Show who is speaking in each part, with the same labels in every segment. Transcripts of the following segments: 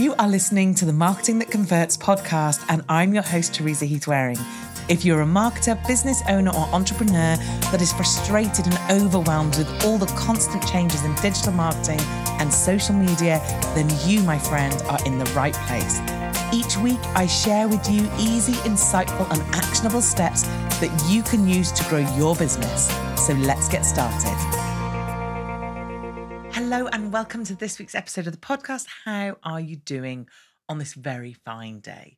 Speaker 1: You are listening to the Marketing That Converts podcast, and I'm your host, Teresa Heath Wareing. If you're a marketer, business owner, or entrepreneur that is frustrated and overwhelmed with all the constant changes in digital marketing and social media, then you, my friend, are in the right place. Each week, I share with you easy, insightful, and actionable steps that you can use to grow your business. So let's get started. Hello, and welcome to this week's episode of the podcast. How are you doing on this very fine day?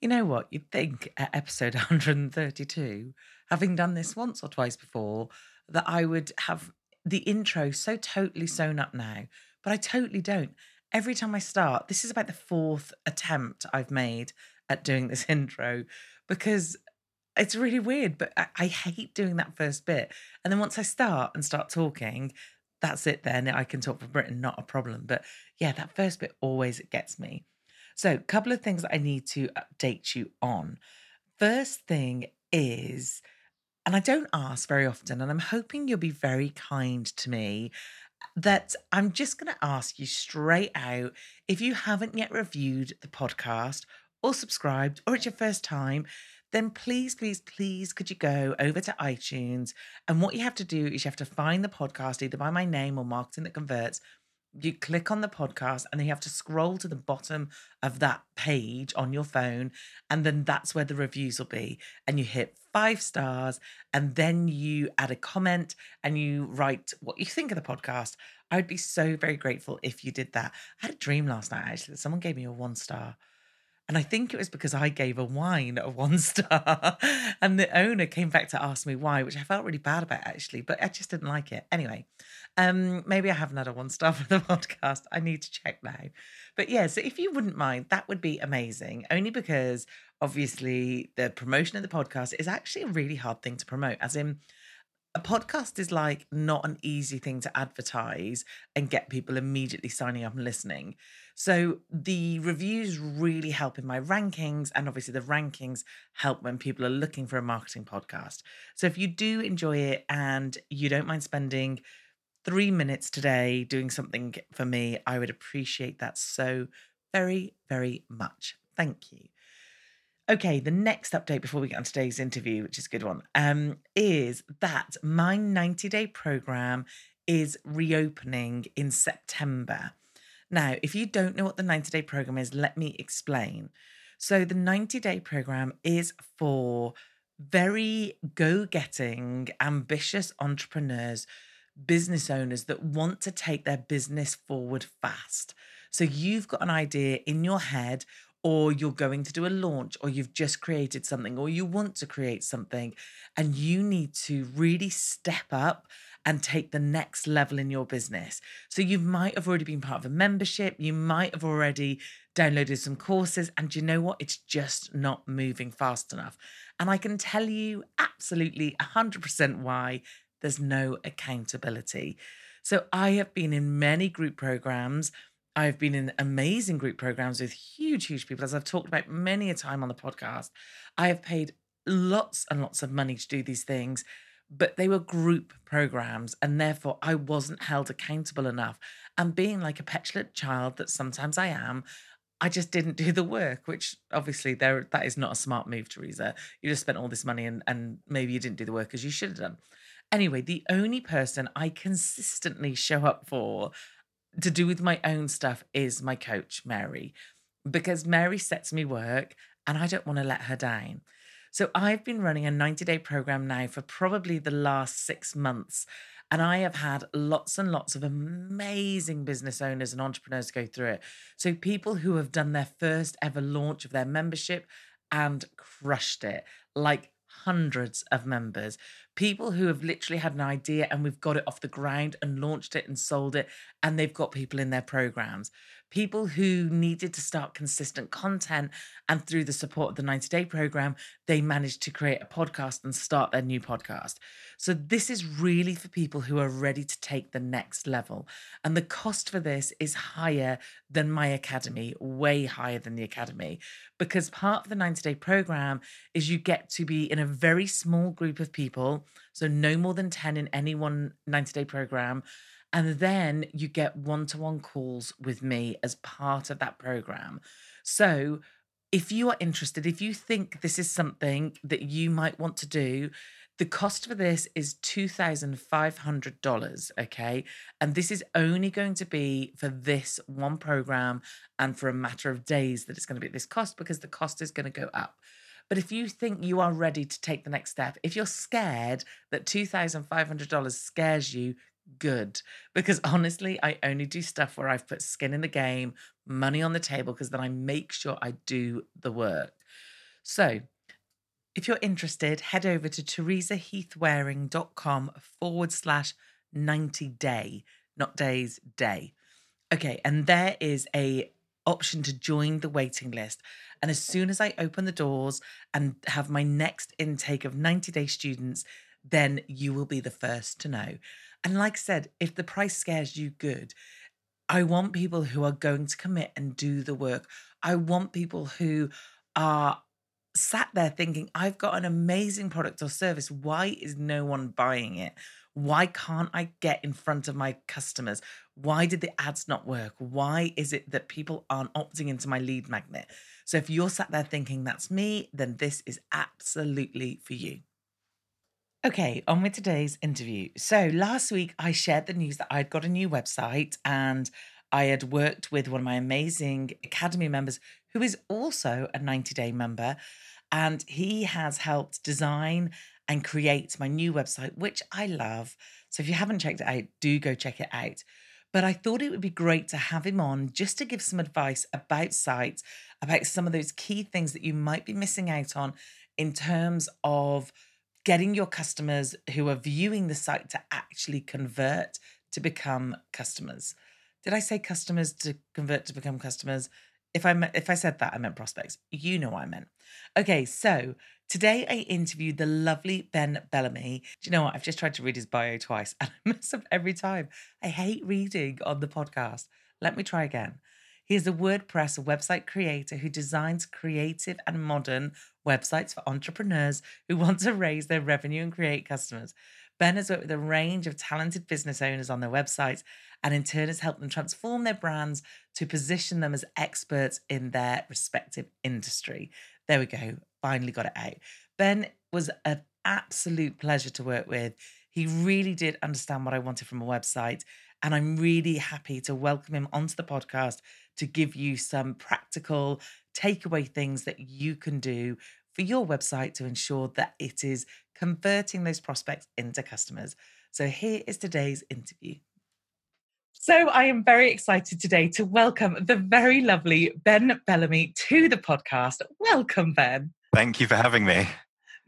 Speaker 1: You know what? You'd think at episode 132, having done this once or twice before, that I would have the intro so totally sewn up now, but I totally don't. Every time I start, this is about the fourth attempt I've made at doing this intro because it's really weird, but I, I, hate doing that first bit. And then once I start and start talking, that's it then. I can talk for Britain, not a problem. But yeah, that first bit always gets me. So, a couple of things I need to update you on. First thing is, and I don't ask very often, and I'm hoping you'll be very kind to me, that I'm just going to ask you straight out if you haven't yet reviewed the podcast or subscribed, or it's your first time, then please, please, please, could you go over to iTunes? And what you have to do is you have to find the podcast either by my name or Marketing That Converts. You click on the podcast and then you have to scroll to the bottom of that page on your phone. And then that's where the reviews will be. And you hit five stars and then you add a comment and you write what you think of the podcast. I would be so very grateful if you did that. I had a dream last night actually that someone gave me a one star and I think it was because I gave a wine a one star. and the owner came back to ask me why, which I felt really bad about actually, but I just didn't like it. Anyway, um, maybe I haven't had a one star for the podcast. I need to check now. But yeah, so if you wouldn't mind, that would be amazing. Only because obviously the promotion of the podcast is actually a really hard thing to promote, as in, a podcast is like not an easy thing to advertise and get people immediately signing up and listening. So the reviews really help in my rankings, and obviously the rankings help when people are looking for a marketing podcast. So if you do enjoy it and you don't mind spending three minutes today doing something for me, I would appreciate that so very, very much. Thank you. Okay, the next update before we get on today's interview, which is a good one, um, is that my 90 day program is reopening in September. Now, if you don't know what the 90 day program is, let me explain. So, the 90 day program is for very go getting, ambitious entrepreneurs, business owners that want to take their business forward fast. So, you've got an idea in your head or you're going to do a launch, or you've just created something, or you want to create something, and you need to really step up and take the next level in your business. So you might have already been part of a membership, you might have already downloaded some courses, and you know what? It's just not moving fast enough. And I can tell you absolutely 100% why there's no accountability. So I have been in many group programs. I've been in amazing group programs with huge, huge people, as I've talked about many a time on the podcast. I have paid lots and lots of money to do these things, but they were group programs, and therefore I wasn't held accountable enough. And being like a petulant child that sometimes I am, I just didn't do the work, which obviously there that is not a smart move, Teresa. You just spent all this money and and maybe you didn't do the work as you should have done. Anyway, the only person I consistently show up for to do with my own stuff is my coach, Mary, because Mary sets me work and I don't want to let her down. So I've been running a 90 day program now for probably the last six months. And I have had lots and lots of amazing business owners and entrepreneurs go through it. So, people who have done their first ever launch of their membership and crushed it, like hundreds of members, people who have literally had an idea and we've got it off the ground and launched it and sold it, and they've got people in their programs people who needed to start consistent content. And through the support of the 90 day program, they managed to create a podcast and start their new podcast. So, this is really for people who are ready to take the next level. And the cost for this is higher than my academy, way higher than the academy, because part of the 90 day program is you get to be in a very small group of people. So, no more than 10 in any one 90 day program and then you get one to one calls with me as part of that program. So, if you are interested, if you think this is something that you might want to do, the cost for this is $2,500. Okay. And this is only going to be for this one program and for a matter of days that it's going to be at this cost because the cost is going to go up. But if you think you are ready to take the next step, if you're scared that $2,500 scares you, good because honestly, I only do stuff where I've put skin in the game, money on the table, because then I make sure I do the work. So, if you're interested, head over to teresaheathwareing.com forward slash 90 day, not days, day. Okay, and there is a option to join the waiting list. And as soon as I open the doors and have my next intake of 90 day students, then you will be the first to know. And like I said, if the price scares you, good. I want people who are going to commit and do the work. I want people who are sat there thinking, I've got an amazing product or service. Why is no one buying it? Why can't I get in front of my customers? Why did the ads not work? Why is it that people aren't opting into my lead magnet? So if you're sat there thinking that's me, then this is absolutely for you. Okay, on with today's interview. So, last week I shared the news that I'd got a new website and I had worked with one of my amazing Academy members who is also a 90 day member. And he has helped design and create my new website, which I love. So, if you haven't checked it out, do go check it out. But I thought it would be great to have him on just to give some advice about sites, about some of those key things that you might be missing out on in terms of getting your customers who are viewing the site to actually convert to become customers. Did I say customers to convert to become customers? If I if I said that, I meant prospects. You know what I meant. Okay, so today I interviewed the lovely Ben Bellamy. Do you know what? I've just tried to read his bio twice and I mess up every time. I hate reading on the podcast. Let me try again. He is a WordPress website creator who designs creative and modern websites for entrepreneurs who want to raise their revenue and create customers. Ben has worked with a range of talented business owners on their websites and in turn has helped them transform their brands to position them as experts in their respective industry. There we go. Finally got it out. Ben was an absolute pleasure to work with. He really did understand what I wanted from a website. And I'm really happy to welcome him onto the podcast to give you some practical takeaway things that you can do for your website to ensure that it is converting those prospects into customers. So here is today's interview. So I am very excited today to welcome the very lovely Ben Bellamy to the podcast. Welcome, Ben.
Speaker 2: Thank you for having me.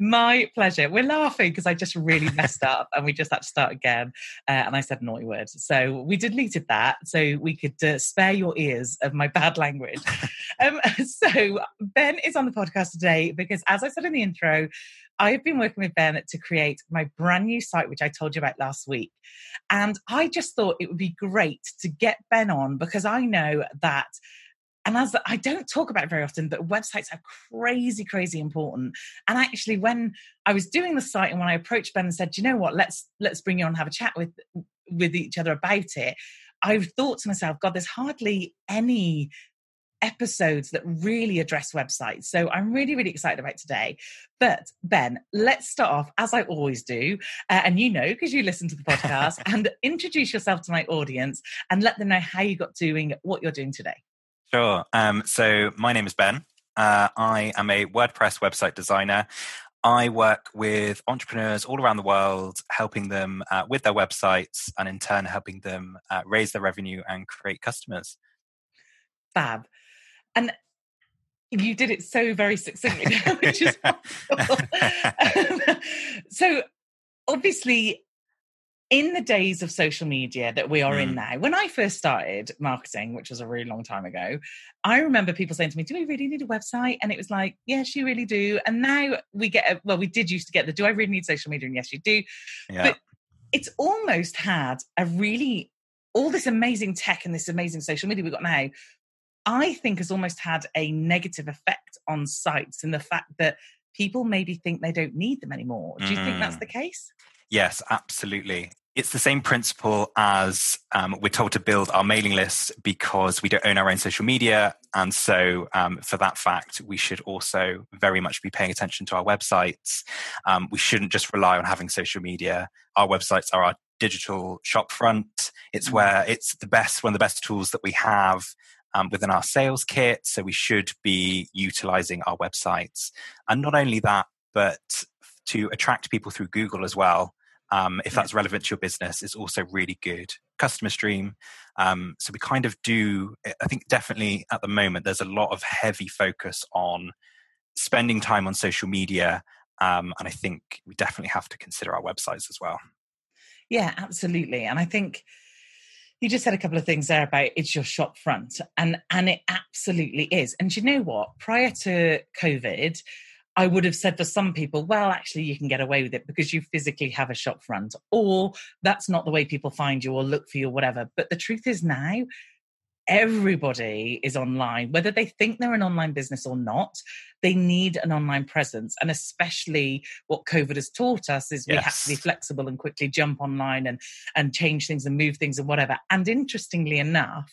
Speaker 1: My pleasure. We're laughing because I just really messed up and we just had to start again. Uh, and I said naughty words. So we deleted that so we could uh, spare your ears of my bad language. um, so Ben is on the podcast today because, as I said in the intro, I've been working with Ben to create my brand new site, which I told you about last week. And I just thought it would be great to get Ben on because I know that and as I don't talk about it very often, but websites are crazy, crazy important. And actually, when I was doing the site and when I approached Ben and said, you know what, let's let's bring you on and have a chat with with each other about it, I thought to myself, God, there's hardly any episodes that really address websites. So I'm really, really excited about today. But Ben, let's start off, as I always do, uh, and you know, because you listen to the podcast, and introduce yourself to my audience and let them know how you got doing what you're doing today.
Speaker 2: Sure. Um, so my name is Ben. Uh, I am a WordPress website designer. I work with entrepreneurs all around the world, helping them uh, with their websites and in turn helping them uh, raise their revenue and create customers.
Speaker 1: Fab. And you did it so very succinctly, which is um, so obviously in the days of social media that we are mm. in now, when I first started marketing, which was a really long time ago, I remember people saying to me, Do we really need a website? And it was like, Yes, you really do. And now we get, a, well, we did used to get the Do I really need social media? And yes, you do. Yeah. But it's almost had a really, all this amazing tech and this amazing social media we've got now, I think has almost had a negative effect on sites and the fact that people maybe think they don't need them anymore. Do you mm. think that's mm. the case?
Speaker 2: Yes, absolutely it's the same principle as um, we're told to build our mailing list because we don't own our own social media. And so, um, for that fact, we should also very much be paying attention to our websites. Um, we shouldn't just rely on having social media. Our websites are our digital shop front. It's mm-hmm. where it's the best, one of the best tools that we have um, within our sales kit. So, we should be utilizing our websites. And not only that, but to attract people through Google as well um, if that's relevant to your business, is also really good. Customer stream. Um, so we kind of do, I think definitely at the moment, there's a lot of heavy focus on spending time on social media. Um, and I think we definitely have to consider our websites as well.
Speaker 1: Yeah, absolutely. And I think you just said a couple of things there about it's your shop front and and it absolutely is and you know what prior to covid I would have said for some people, well, actually, you can get away with it because you physically have a shop front, or that's not the way people find you or look for you or whatever. But the truth is now, everybody is online, whether they think they're an online business or not, they need an online presence. And especially what COVID has taught us is we yes. have to be flexible and quickly jump online and, and change things and move things and whatever. And interestingly enough,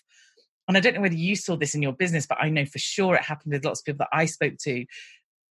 Speaker 1: and I don't know whether you saw this in your business, but I know for sure it happened with lots of people that I spoke to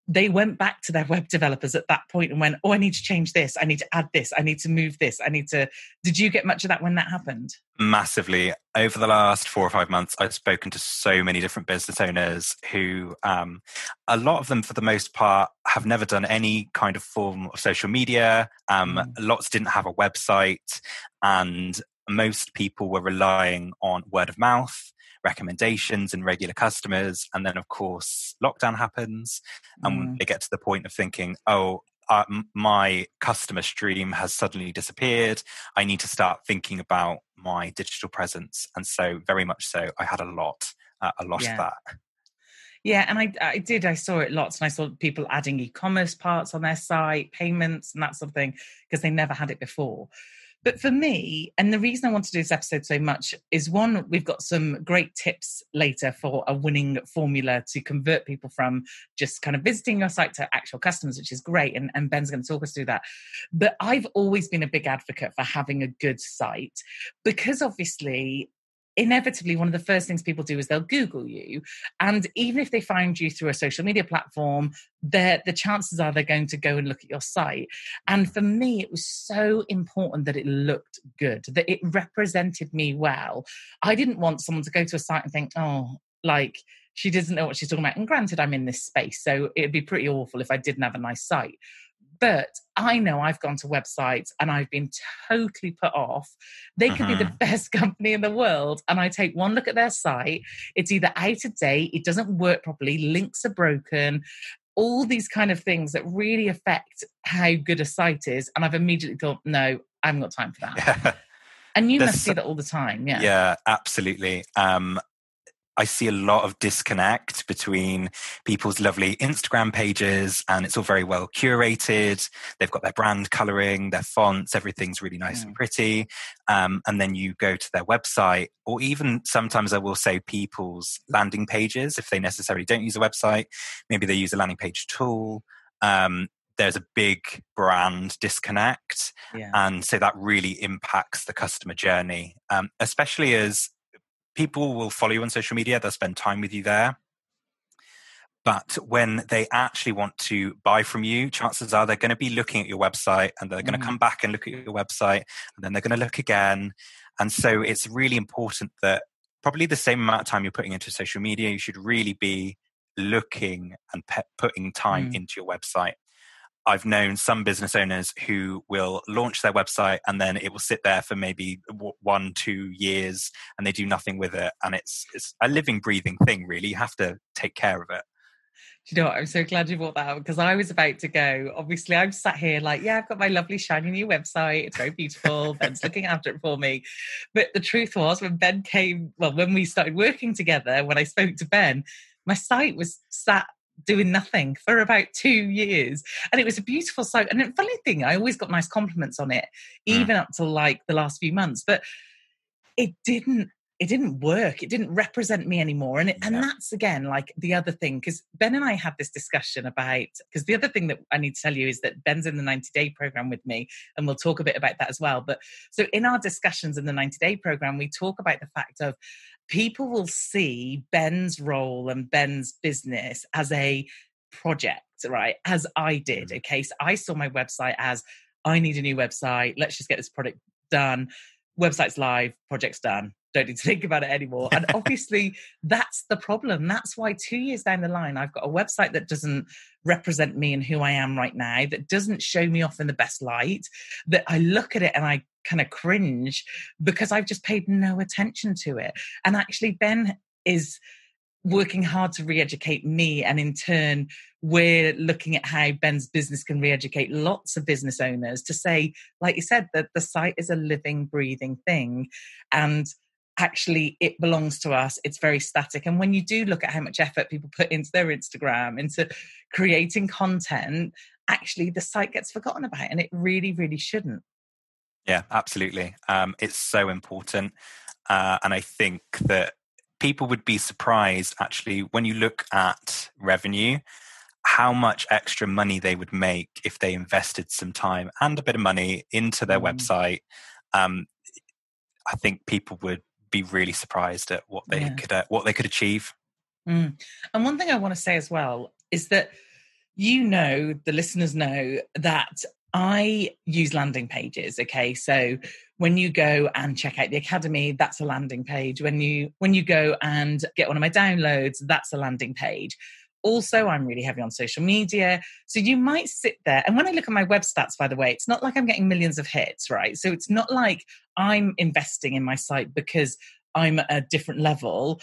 Speaker 1: they went back to their web developers at that point and went, Oh, I need to change this. I need to add this. I need to move this. I need to. Did you get much of that when that happened?
Speaker 2: Massively. Over the last four or five months, I've spoken to so many different business owners who, um, a lot of them, for the most part, have never done any kind of form of social media. Um, mm. Lots didn't have a website. And most people were relying on word of mouth recommendations and regular customers. And then, of course, lockdown happens, and mm. they get to the point of thinking, oh, uh, my customer stream has suddenly disappeared. I need to start thinking about my digital presence. And so, very much so, I had a lot, uh, a lot yeah. of that.
Speaker 1: Yeah, and I, I did. I saw it lots, and I saw people adding e-commerce parts on their site, payments, and that sort of thing, because they never had it before. But for me, and the reason I want to do this episode so much is one, we've got some great tips later for a winning formula to convert people from just kind of visiting your site to actual customers, which is great. And, and Ben's going to talk us through that. But I've always been a big advocate for having a good site because obviously inevitably one of the first things people do is they'll google you. And even if they find you through a social media platform the chances are they're going to go and look at your site. And for me it was so important that it looked good that it represented me well. I didn't want someone to go to a site and think oh like she doesn't know what she's talking about. And granted i'm in this space so it'd be pretty awful if i didn't have a nice site but I know I've gone to websites and I've been totally put off. They could uh-huh. be the mm-hmm. best company in the world. And I take one look at their site, it's either out of date, it doesn't work properly, links are broken, all these kind of things that really affect how good a site is. And I've immediately thought, no, I haven't got time for that. Yeah. And you There's must see that all the time. Yeah.
Speaker 2: Yeah, absolutely. Um, I see a lot of disconnect between people's lovely Instagram pages and it's all very well curated. They've got their brand coloring, their fonts, everything's really nice mm. and pretty. Um, and then you go to their website, or even sometimes I will say people's landing pages if they necessarily don't use a website. Maybe they use a landing page tool. Um, there's a big brand disconnect. Yeah. And so that really impacts the customer journey, um, especially as people will follow you on social media, they'll spend time with you there. But when they actually want to buy from you, chances are they're going to be looking at your website and they're going mm. to come back and look at your website and then they're going to look again. And so it's really important that probably the same amount of time you're putting into social media, you should really be looking and pe- putting time mm. into your website. I've known some business owners who will launch their website and then it will sit there for maybe one, two years and they do nothing with it. And it's, it's a living, breathing thing, really. You have to take care of it.
Speaker 1: Do you know what? I'm so glad you brought that up because I was about to go. Obviously, I'm sat here like, yeah, I've got my lovely shiny new website. It's very beautiful. Ben's looking after it for me. But the truth was, when Ben came, well, when we started working together, when I spoke to Ben, my site was sat doing nothing for about two years. And it was a beautiful site. And the funny thing, I always got nice compliments on it, mm. even mm. up to like the last few months. But it didn't it didn't work it didn't represent me anymore and it, yeah. and that's again like the other thing because ben and i had this discussion about because the other thing that i need to tell you is that ben's in the 90 day program with me and we'll talk a bit about that as well but so in our discussions in the 90 day program we talk about the fact of people will see Ben's role and Ben's business as a project, right? As I did. Mm. Okay. So I saw my website as I need a new website. Let's just get this product done. Website's live, project's done. Don't need to think about it anymore. And obviously, that's the problem. That's why two years down the line, I've got a website that doesn't represent me and who I am right now, that doesn't show me off in the best light, that I look at it and I kind of cringe because I've just paid no attention to it. And actually, Ben is working hard to re-educate me and in turn we're looking at how ben's business can re-educate lots of business owners to say like you said that the site is a living breathing thing and actually it belongs to us it's very static and when you do look at how much effort people put into their instagram into creating content actually the site gets forgotten about and it really really shouldn't
Speaker 2: yeah, absolutely. Um, it's so important. Uh, and I think that people would be surprised actually when you look at revenue, how much extra money they would make if they invested some time and a bit of money into their mm. website. Um, I think people would be really surprised at what they yeah. could uh, what they could achieve.
Speaker 1: Mm. And one thing I want to say as well is that you know, the listeners know that I use landing pages. Okay. So when you go and check out the academy, that's a landing page. When you when you go and get one of my downloads, that's a landing page. Also, I'm really heavy on social media. So you might sit there. And when I look at my web stats, by the way, it's not like I'm getting millions of hits, right? So it's not like I'm investing in my site because I'm at a different level.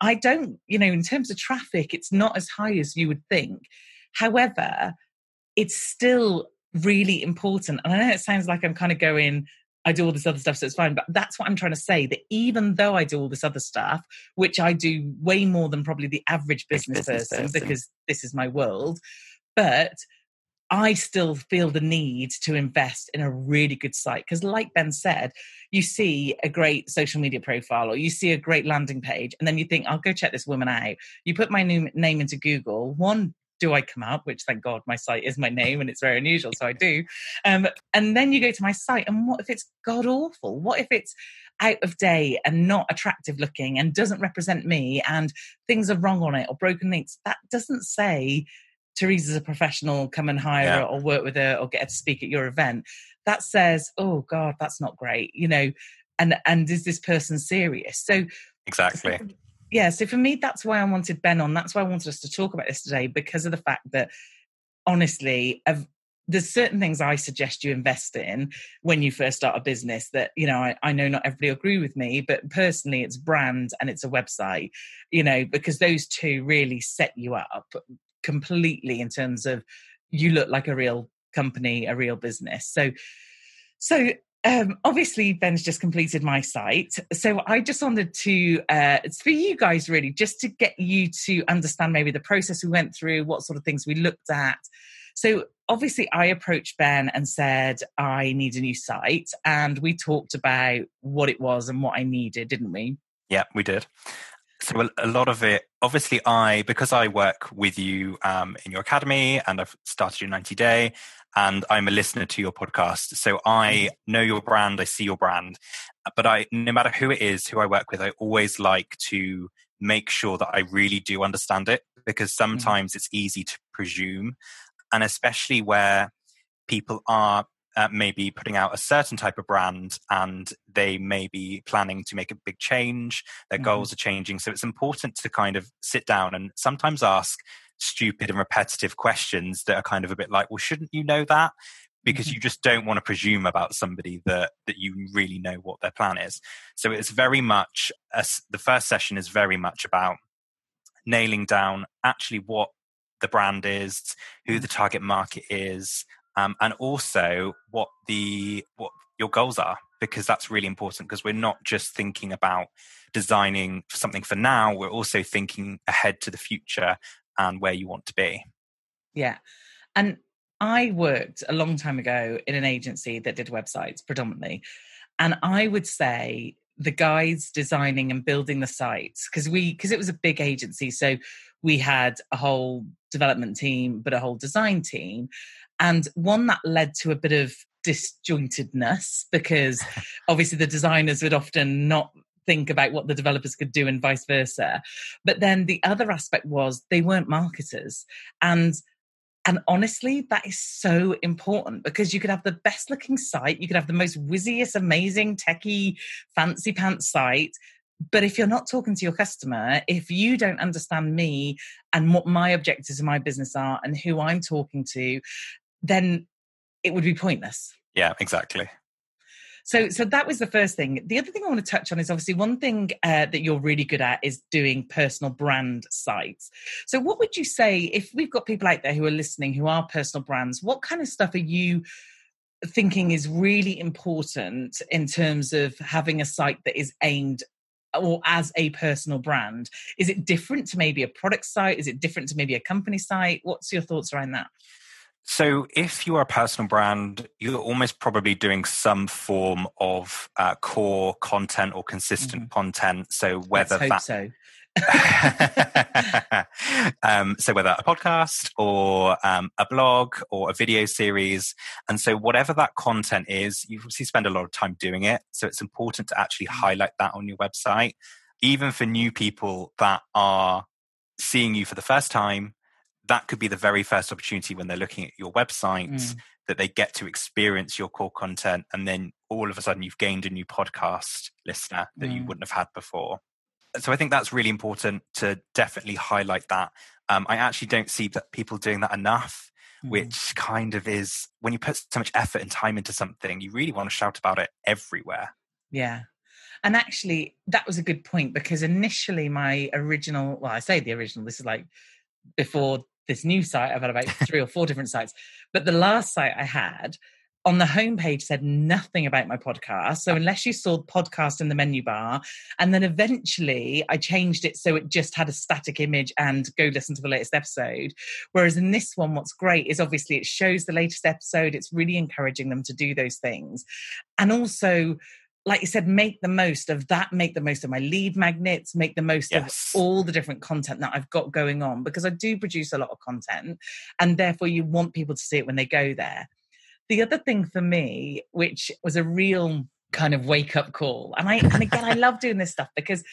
Speaker 1: I don't, you know, in terms of traffic, it's not as high as you would think. However, it's still really important. And I know it sounds like I'm kind of going, I do all this other stuff, so it's fine. But that's what I'm trying to say that even though I do all this other stuff, which I do way more than probably the average business, business person, person because this is my world, but I still feel the need to invest in a really good site. Because, like Ben said, you see a great social media profile or you see a great landing page, and then you think, I'll go check this woman out. You put my new name into Google, one do I come up? Which thank God my site is my name and it's very unusual, so I do. Um, and then you go to my site, and what if it's god awful? What if it's out of date and not attractive looking and doesn't represent me and things are wrong on it or broken links? That doesn't say Teresa's a professional, come and hire yeah. her or work with her or get her to speak at your event. That says, oh God, that's not great, you know. And and is this person serious? So
Speaker 2: exactly
Speaker 1: yeah, so for me, that's why I wanted Ben on. That's why I wanted us to talk about this today because of the fact that, honestly, there's certain things I suggest you invest in when you first start a business that, you know, I, I know not everybody agree with me, but personally it's brand and it's a website, you know, because those two really set you up completely in terms of you look like a real company, a real business. So, so um, obviously Ben's just completed my site, so I just wanted to uh, it's for you guys really just to get you to understand maybe the process we went through, what sort of things we looked at. So obviously I approached Ben and said I need a new site, and we talked about what it was and what I needed, didn't we?
Speaker 2: Yeah, we did. So a lot of it, obviously, I because I work with you um, in your academy and I've started your ninety day, and I'm a listener to your podcast, so I mm-hmm. know your brand, I see your brand, but I no matter who it is who I work with, I always like to make sure that I really do understand it because mm-hmm. sometimes mm-hmm. it's easy to presume, and especially where people are uh, maybe putting out a certain type of brand and they may be planning to make a big change their mm-hmm. goals are changing so it's important to kind of sit down and sometimes ask stupid and repetitive questions that are kind of a bit like well shouldn't you know that because mm-hmm. you just don't want to presume about somebody that that you really know what their plan is so it's very much a, the first session is very much about nailing down actually what the brand is who mm. the target market is um, and also what the what your goals are because that's really important because we're not just thinking about designing something for now we're also thinking ahead to the future and where you want to be.
Speaker 1: Yeah. And i worked a long time ago in an agency that did websites predominantly and i would say the guys designing and building the sites because we because it was a big agency so we had a whole development team but a whole design team and one that led to a bit of disjointedness because obviously the designers would often not think about what the developers could do and vice versa. But then the other aspect was they weren't marketers. And and honestly that is so important because you could have the best looking site you could have the most whizziest amazing techie fancy pants site. But if you're not talking to your customer if you don't understand me and what my objectives in my business are and who i'm talking to then it would be pointless.
Speaker 2: Yeah, exactly.
Speaker 1: So, so that was the first thing. The other thing I want to touch on is obviously one thing uh, that you're really good at is doing personal brand sites. So, what would you say if we've got people out there who are listening who are personal brands? What kind of stuff are you thinking is really important in terms of having a site that is aimed or as a personal brand? Is it different to maybe a product site? Is it different to maybe a company site? What's your thoughts around that?
Speaker 2: So, if you are a personal brand, you're almost probably doing some form of uh, core content or consistent mm-hmm. content. So, whether
Speaker 1: that. So.
Speaker 2: um, so whether a podcast or um, a blog or a video series and so whatever that content is you obviously spend a lot of time doing it so it's important to actually mm-hmm. highlight that on your website even for new people that are seeing you for the first time that could be the very first opportunity when they're looking at your website mm. that they get to experience your core content and then all of a sudden you've gained a new podcast listener that mm. you wouldn't have had before so i think that's really important to definitely highlight that um, i actually don't see that people doing that enough mm. which kind of is when you put so much effort and time into something you really want to shout about it everywhere
Speaker 1: yeah and actually that was a good point because initially my original well i say the original this is like before this new site. I've had about three or four different sites. But the last site I had on the homepage said nothing about my podcast. So unless you saw the podcast in the menu bar, and then eventually I changed it so it just had a static image and go listen to the latest episode. Whereas in this one, what's great is obviously it shows the latest episode. It's really encouraging them to do those things. And also like you said, make the most of that, make the most of my lead magnets, make the most yes. of all the different content that I've got going on because I do produce a lot of content and therefore you mm-hmm. want people to see it when they go there. The other thing for me, which was a real kind of wake up call, and I and again I love doing this stuff because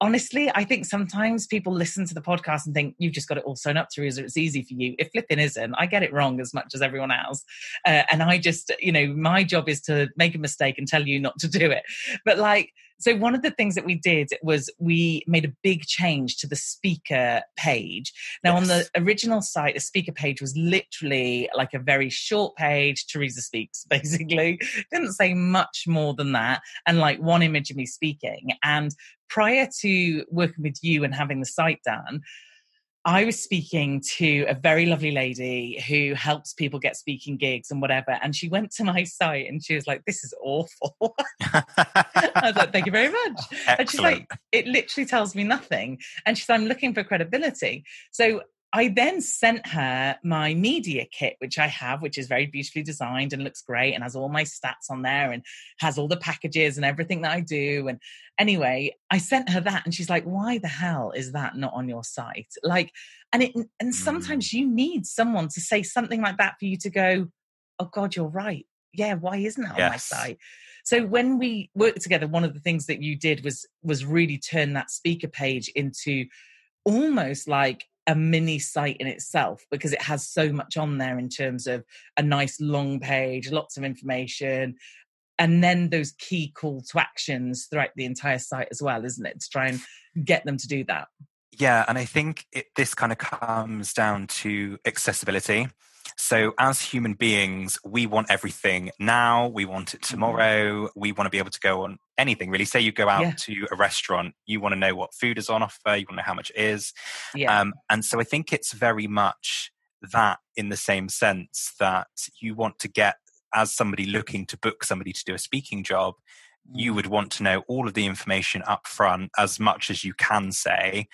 Speaker 1: honestly, I think sometimes people listen to the podcast and think you've just got it all sewn up you, it's easy for you. If flipping isn't, I get it wrong as much as everyone else. Uh, and I just, you know, my job is to make a mistake and tell you not to do it. But like, so one of the things that we did was we made a big change to the speaker page. Now yes. on the original site, the speaker page was literally like a very short page. Teresa speaks basically. Didn't say much more than that. And like one image of me speaking. And prior to working with you and having the site done, I was speaking to a very lovely lady who helps people get speaking gigs and whatever. And she went to my site and she was like, This is awful. I was like, Thank you very much.
Speaker 2: Excellent.
Speaker 1: And she's like, It literally tells me nothing. And she's, I'm looking for credibility. So I then sent her my media kit, which I have, which is very beautifully designed and looks great and has all my stats on there and has all the packages and everything that I do. And anyway, I sent her that and she's like, why the hell is that not on your site? Like, and it, and sometimes mm. you need someone to say something like that for you to go, oh God, you're right. Yeah, why isn't that yes. on my site? So when we worked together, one of the things that you did was was really turn that speaker page into almost like a mini site in itself because it has so much on there in terms of a nice long page, lots of information, and then those key call to actions throughout the entire site as well, isn't it? To try and get them to do that.
Speaker 2: Yeah, and I think it, this kind of comes down to accessibility. So, as human beings, we want everything now, we want it mm-hmm. tomorrow, we want to be able to go on anything really. Say you go out yeah. to a restaurant, you want to know what food is on offer, you want to know how much it is. Yeah. Um, and so, I think it's very much that in the same sense that you want to get, as somebody looking to book somebody to do a speaking job, you mm. would want to know all of the information up front as much as you can say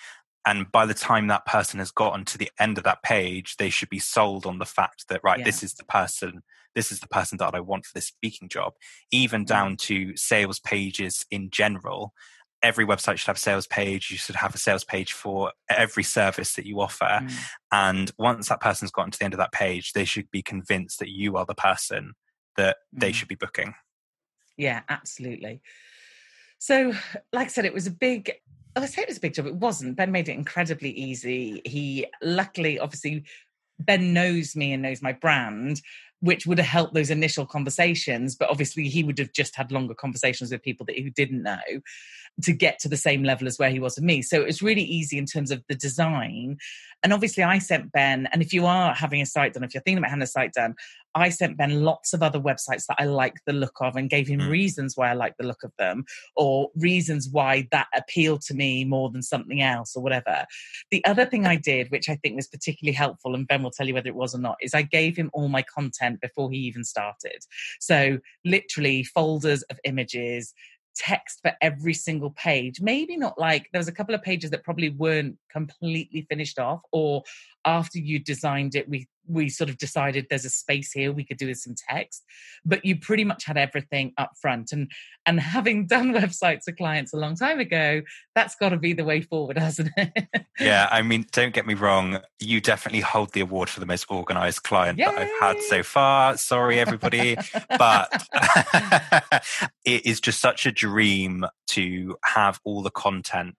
Speaker 2: and by the time that person has gotten to the end of that page they should be sold on the fact that right yeah. this is the person this is the person that i want for this speaking job even mm-hmm. down to sales pages in general every website should have a sales page you should have a sales page for every service that you offer mm. and once that person's gotten to the end of that page they should be convinced that you are the person that mm. they should be booking
Speaker 1: yeah absolutely so like i said it was a big I say it was a big job. It wasn't. Ben made it incredibly easy. He luckily, obviously, Ben knows me and knows my brand, which would have helped those initial conversations. But obviously, he would have just had longer conversations with people that who didn't know to get to the same level as where he was with me. So it was really easy in terms of the design. And obviously, I sent Ben, and if you are having a site done, if you're thinking about having a site done, I sent Ben lots of other websites that I like the look of and gave him mm. reasons why I like the look of them or reasons why that appealed to me more than something else or whatever. The other thing I did, which I think was particularly helpful, and Ben will tell you whether it was or not, is I gave him all my content before he even started. So literally folders of images, text for every single page. Maybe not like there was a couple of pages that probably weren't completely finished off, or after you designed it, we we sort of decided there's a space here we could do with some text. But you pretty much had everything up front and and having done websites for clients a long time ago that's got to be the way forward hasn't it?
Speaker 2: Yeah i mean don't get me wrong you definitely hold the award for the most organized client Yay! that i've had so far. Sorry everybody but it is just such a dream to have all the content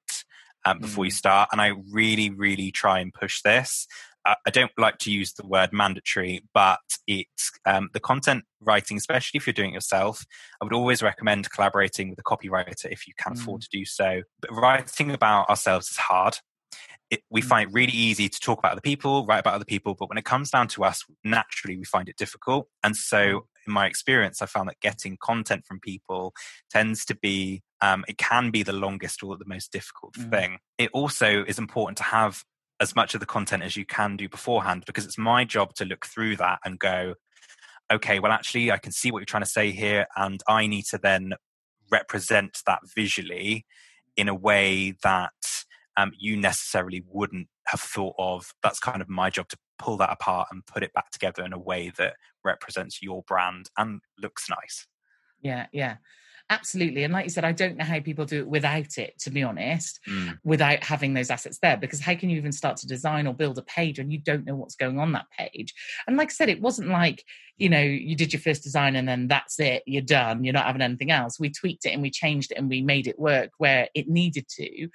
Speaker 2: um, before mm. you start. And I really, really try and push this. I don't like to use the word mandatory, but it's um, the content writing, especially if you're doing it yourself. I would always recommend collaborating with a copywriter if you can mm. afford to do so. But writing about ourselves is hard. It, we mm. find it really easy to talk about other people, write about other people, but when it comes down to us, naturally we find it difficult. And so, mm. in my experience, I found that getting content from people tends to be um, it can be the longest or the most difficult mm. thing. It also is important to have as much of the content as you can do beforehand because it's my job to look through that and go okay well actually i can see what you're trying to say here and i need to then represent that visually in a way that um, you necessarily wouldn't have thought of that's kind of my job to pull that apart and put it back together in a way that represents your brand and looks nice
Speaker 1: yeah yeah Absolutely. And like you said, I don't know how people do it without it, to be honest, mm. without having those assets there. Because how can you even start to design or build a page when you don't know what's going on that page? And like I said, it wasn't like, you know, you did your first design and then that's it, you're done, you're not having anything else. We tweaked it and we changed it and we made it work where it needed to,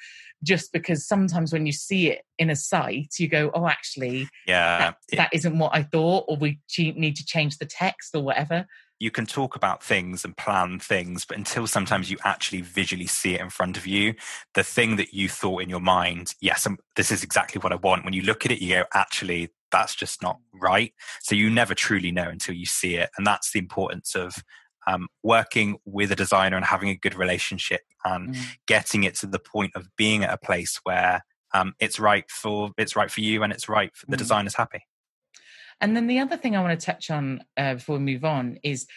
Speaker 1: just because sometimes when you see it in a site, you go, oh, actually,
Speaker 2: yeah,
Speaker 1: that, that isn't what I thought, or we need to change the text or whatever
Speaker 2: you can talk about things and plan things, but until sometimes you actually visually see it in front of you, the thing that you thought in your mind, yes, I'm, this is exactly what I want. When you look at it, you go, actually, that's just not right. So you never truly know until you see it. And that's the importance of um, working with a designer and having a good relationship and mm. getting it to the point of being at a place where um, it's right for it's right for you and it's right for the mm. designer's happy.
Speaker 1: And then the other thing I want to touch on uh, before we move on is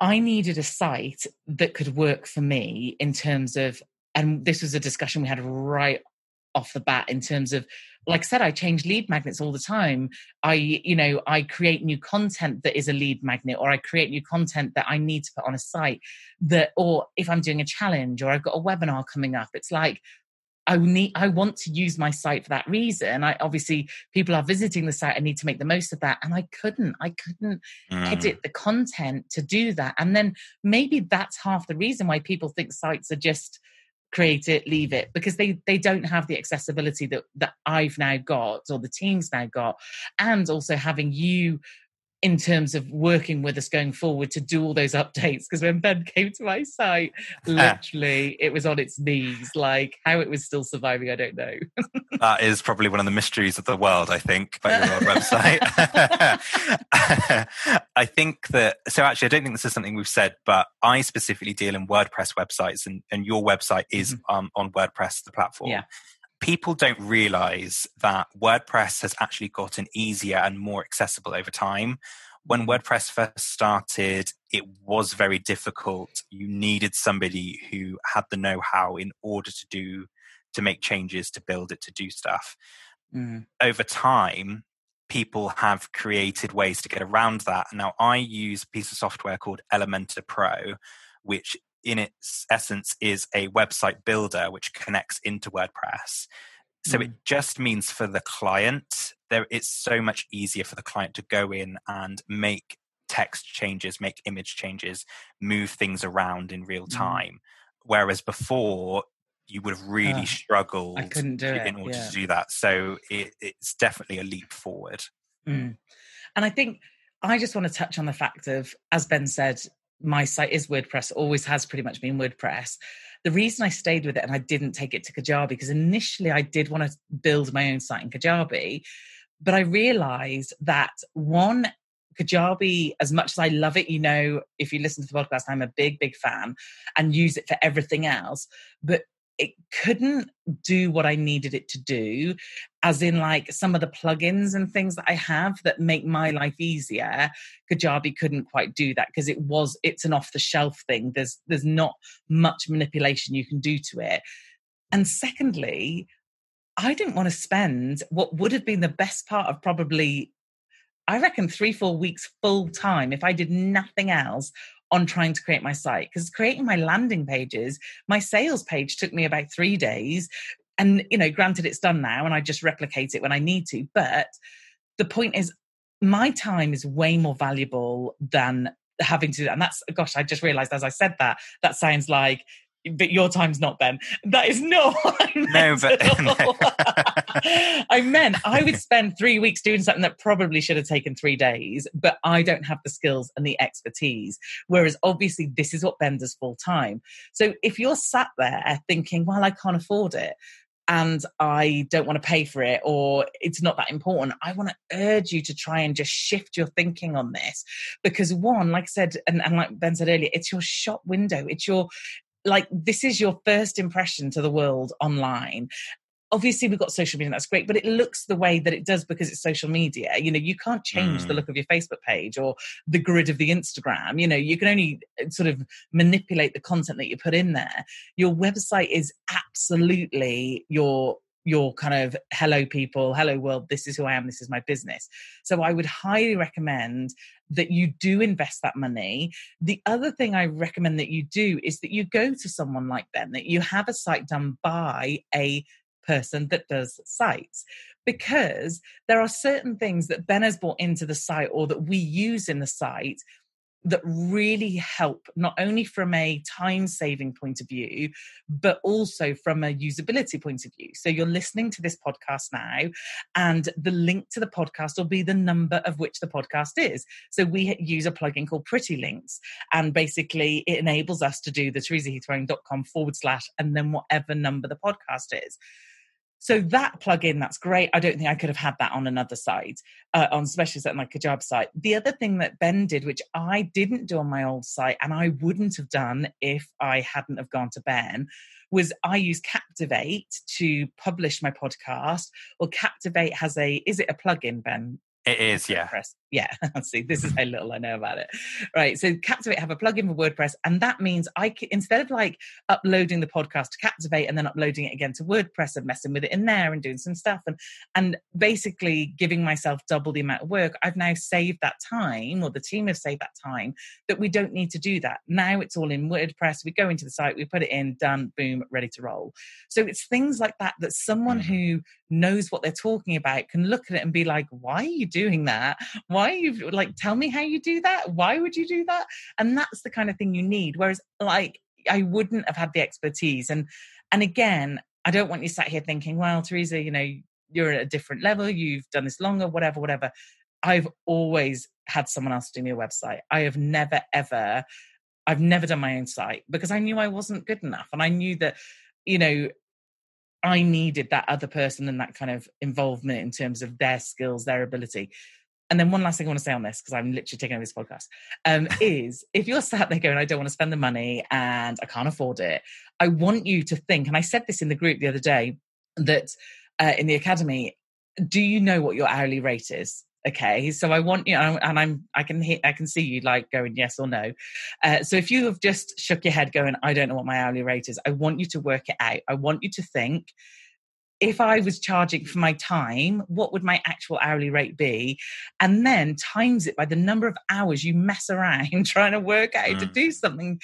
Speaker 1: I needed a site that could work for me in terms of, and this was a discussion we had right off the bat in terms of like I said, I change lead magnets all the time. I, you know, I create new content that is a lead magnet, or I create new content that I need to put on a site that, or if I'm doing a challenge or I've got a webinar coming up, it's like, I need I want to use my site for that reason. I obviously people are visiting the site. I need to make the most of that. And I couldn't. I couldn't mm. edit the content to do that. And then maybe that's half the reason why people think sites are just create it, leave it, because they they don't have the accessibility that that I've now got or the team's now got. And also having you in terms of working with us going forward to do all those updates because when ben came to my site literally it was on its knees like how it was still surviving i don't know.
Speaker 2: That is probably one of the mysteries of the world i think about your website. I think that so actually i don't think this is something we've said but i specifically deal in wordpress websites and, and your website is mm-hmm. um, on wordpress the platform.
Speaker 1: Yeah
Speaker 2: people don't realize that WordPress has actually gotten easier and more accessible over time. When mm-hmm. WordPress first started, it was very difficult. You needed somebody who had the know how in order to do, to make changes, to build it, to do stuff. Mm. Over time, people have created ways to get around that. Now, I use a piece of software called Elementor Pro, which in its essence is a website builder which connects into WordPress. So mm. it just means for the client, there it's so much easier for the client to go in and make text changes, make image changes, move things around in real mm. time. Mm. Whereas before, you would have really uh, struggled
Speaker 1: I couldn't do
Speaker 2: in
Speaker 1: it,
Speaker 2: order
Speaker 1: yeah.
Speaker 2: to do that. So it, it's definitely a leap forward.
Speaker 1: Mm. And I think I just want to touch on the fact of, as Ben said, my site is WordPress, always has pretty much been WordPress. The reason I stayed with it and I didn't take it to Kajabi, because initially I did want to build my own site in Kajabi, but I realized that one, Kajabi, as much as I love it, you know, if you listen to the podcast, I'm a big, big fan and use it for everything else. But it couldn't do what I needed it to do, as in like some of the plugins and things that I have that make my life easier. Kajabi couldn't quite do that because it was it's an off the shelf thing. There's there's not much manipulation you can do to it. And secondly, I didn't want to spend what would have been the best part of probably I reckon three, four weeks full time if I did nothing else on trying to create my site because creating my landing pages, my sales page took me about three days. And, you know, granted, it's done now and I just replicate it when I need to. But the point is, my time is way more valuable than having to and that's gosh i just realized as i said that that sounds like but your time's not Ben. That is not what I meant. No, but. I meant I would spend three weeks doing something that probably should have taken three days, but I don't have the skills and the expertise. Whereas obviously this is what Ben does full time. So if you're sat there thinking, well, I can't afford it, and I don't want to pay for it or it's not that important. I want to urge you to try and just shift your thinking on this because one, like I said, and, and like Ben said earlier, it's your shop window. It's your like this is your first impression to the world online obviously we've got social media and that's great but it looks the way that it does because it's social media. You know you can't change mm. the look of your facebook page or the grid of the instagram. You know you can only uh, sort of manipulate the content that you put in there. Your website is absolutely your your kind of hello people. Hello world. This is who i am. This is my business. So i would highly recommend that you do invest that money. The other thing I recommend that you do is that you go to someone like Ben, that you have a site done by a person that does sites because there are certain things that Ben has brought into the site or that we use in the site that really help not only from a time saving point of view but also from a usability point of view. So you're listening to this podcast now and the link to the podcast will be the number of which the podcast is. So we use a plugin called pretty links and basically it enables us to do the teresaheathwareing.com forward slash and then whatever number the podcast is so that plugin, that's great. I don't think I could have had that on another site, uh, on especially something like Kajabi site. The other thing that Ben did, which I didn't do on my old site, and I wouldn't have done if I hadn't have gone to Ben, was I use Captivate to publish my podcast. Well, Captivate has a is it a plugin, Ben?
Speaker 2: It is, yeah.
Speaker 1: WordPress. Yeah, see, this is how little I know about it. Right. So Captivate have a plugin for WordPress, and that means I can, instead of like uploading the podcast to Captivate and then uploading it again to WordPress and messing with it in there and doing some stuff and and basically giving myself double the amount of work, I've now saved that time, or the team have saved that time that we don't need to do that. Now it's all in WordPress. We go into the site, we put it in, done, boom, ready to roll. So it's things like that that someone
Speaker 2: Mm-hmm.
Speaker 1: who knows what they're talking about can look at it and be like, why are you doing that? Why are you like, tell me how you do that? Why would you do that? And that's the kind of thing you need. Whereas, like, I wouldn't have had the expertise. And and again, I don't want you sat here thinking, well, Teresa, you know, you're at a different level, you've done this longer, whatever, whatever. I've always had someone else do me a website. I have never, ever, I've never done my own site because I knew I wasn't good enough. And I knew that, you know, I needed that other person and that kind of involvement in terms of their skills, their ability. And then one last thing I want to say on this, because I'm literally taking over this podcast, um, is if you're sat there going, I don't want to spend the money and I can't afford it, I want you to think, and I said this in the group the other day, that uh, in the academy, do you know what your hourly rate is? Okay, so I want you, know, and I'm, I can hear, I can see you like going yes or no. Uh, so if you have just shook your head going, I don't know what my hourly rate is, I want you to work it out. I want you to think, if I was charging for my time, what would my actual hourly rate be? And then times it by the number of hours you mess around trying to work out how to
Speaker 2: Mm.
Speaker 1: do something.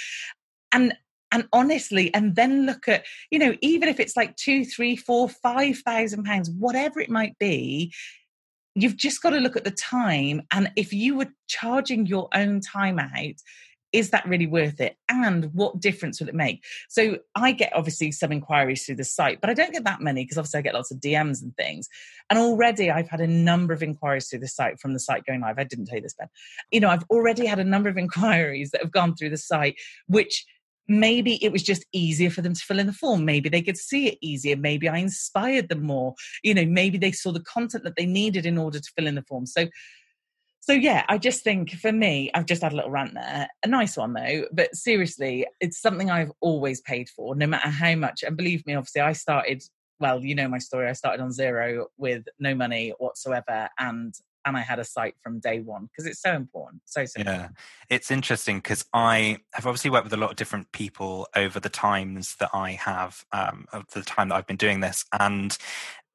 Speaker 1: And and honestly, and then look at, you know, even if it's like two, three, four, five thousand pounds, whatever it might be, you've just got to look at the time. And if you were charging your own time out, is that really worth it? And what difference will it make? So I get obviously some inquiries through the site, but I don't get that many because obviously I get lots of DMs and things. And already I've had a number of inquiries through the site from the site going live. I didn't tell you this, Ben. You know, I've already had a number of inquiries that have gone through the site, which maybe it was just easier for them to fill in the form. Maybe they could see it easier. Maybe I inspired them more. You know, maybe they saw the content that they needed in order to fill in the form. So so yeah, I just think for me, I've just had a little rant there. A nice one though, but seriously, it's something I've always paid for, no matter how much. And believe me, obviously, I started. Well, you know my story. I started on zero with no money whatsoever, and and I had a site from day one because it's so important. So so
Speaker 2: Yeah, it's interesting because I have obviously worked with a lot of different people over the times that I have, um, of the time that I've been doing this, and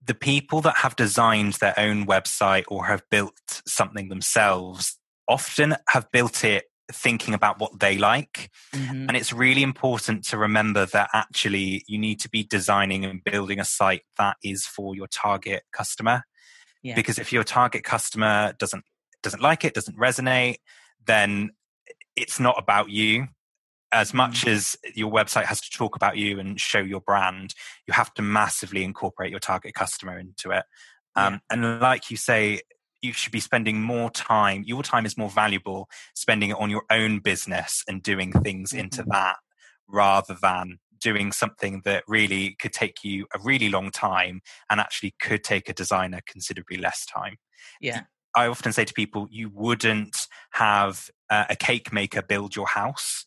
Speaker 2: the people that have designed their own website or have built something themselves often have built it thinking about what they like.
Speaker 1: Mhm.
Speaker 2: And it's really important to remember that actually you need to be designing and building a site that is for your target customer.
Speaker 1: Yeah.
Speaker 2: Because if your target customer doesn't doesn't like it, doesn't resonate, then it's not about you. As much as your website has to talk about you and show your brand, you have to massively incorporate your target customer into it. Um, And like you say, you should be spending more time. Your time is more valuable spending it on your own business and doing things into
Speaker 1: Mhm.
Speaker 2: that rather than doing something that really could take you a really long time and actually could take a designer considerably less time.
Speaker 1: yeah,
Speaker 2: I often say to people, you wouldn't have uh, a cake maker build your house.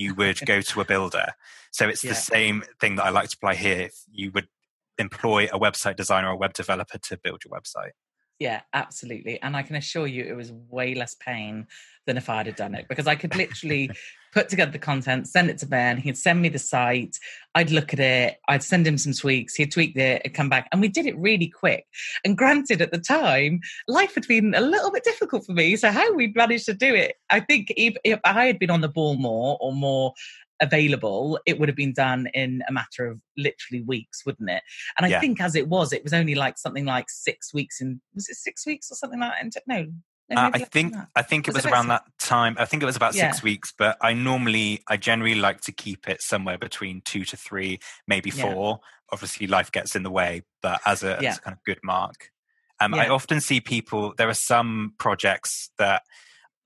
Speaker 2: You would go to a builder. So it's
Speaker 1: Yeah.
Speaker 2: the same thing that I like to apply here. You would employ a website designer or a web developer to build your website.
Speaker 1: Yeah, absolutely. And I can assure you, it was way less pain than if I'd have done it because I could literally put together the content, send it to Ben. He'd send me the site. I'd look at it. I'd send him some tweaks. He'd tweak it and come back. And we did it really quick. And granted, at the time, life had been a little bit difficult for me. So how we managed to do it, I think if, if I had been on the ball more or more available, it would have been done in a matter of literally weeks, wouldn't it? And I
Speaker 2: Yeah.
Speaker 1: think as it was, it was only like something like six weeks in, was it six weeks or something like that? No. no,
Speaker 2: Uh, I think. I think it
Speaker 1: Was
Speaker 2: was
Speaker 1: it
Speaker 2: around that time. I think it was about six weeks, but I normally I generally like to keep it somewhere between two to three, maybe
Speaker 1: Yeah.
Speaker 2: four. Obviously, life gets in the way, but as a,
Speaker 1: Yeah.
Speaker 2: as a kind of good mark. Um, I often see people. There are some projects that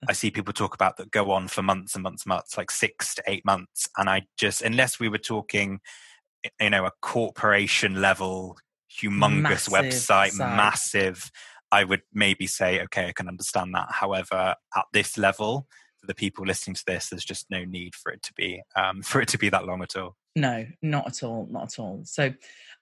Speaker 2: I see people talk about that go on for months and months and months, like six to eight months. And I just, unless we were talking, you know, a corporation level, humongous
Speaker 1: Massive
Speaker 2: website,
Speaker 1: site.
Speaker 2: massive. I would maybe say, okay, I can understand that. However, at this level, for the people listening to this, there's just no need for it to be um, for it to be that long at all.
Speaker 1: No, not at all, not at all. So,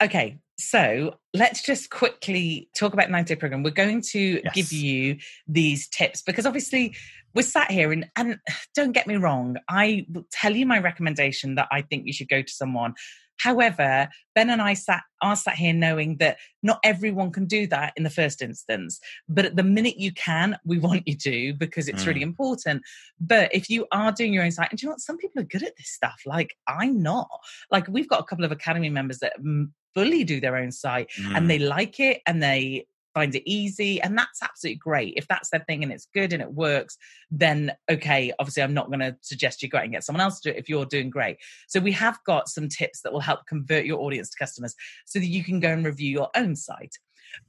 Speaker 1: okay, so let's just quickly talk about 90 day program. We're going to
Speaker 2: Yes.
Speaker 1: give you these tips because obviously we're sat here and, and don't get me wrong, I will tell you my recommendation that I think you should go to someone. However, Ben and I sat are sat here knowing that not everyone can do that in the first instance. But at the minute you can, we want you to because it's really important. But if you are doing your own site, and do you know what? Some people are good at this stuff. Like I'm not. Like we've got a couple of academy members that mm, fully do their own site
Speaker 2: Mm.
Speaker 1: and they like it and they find it easy and that's absolutely great if that's their thing and it's good and it works then okay obviously i'm not going to suggest you go out and get someone else to do it if you're doing great so we have got some tips that will help convert your audience to customers so that you can go and review your own site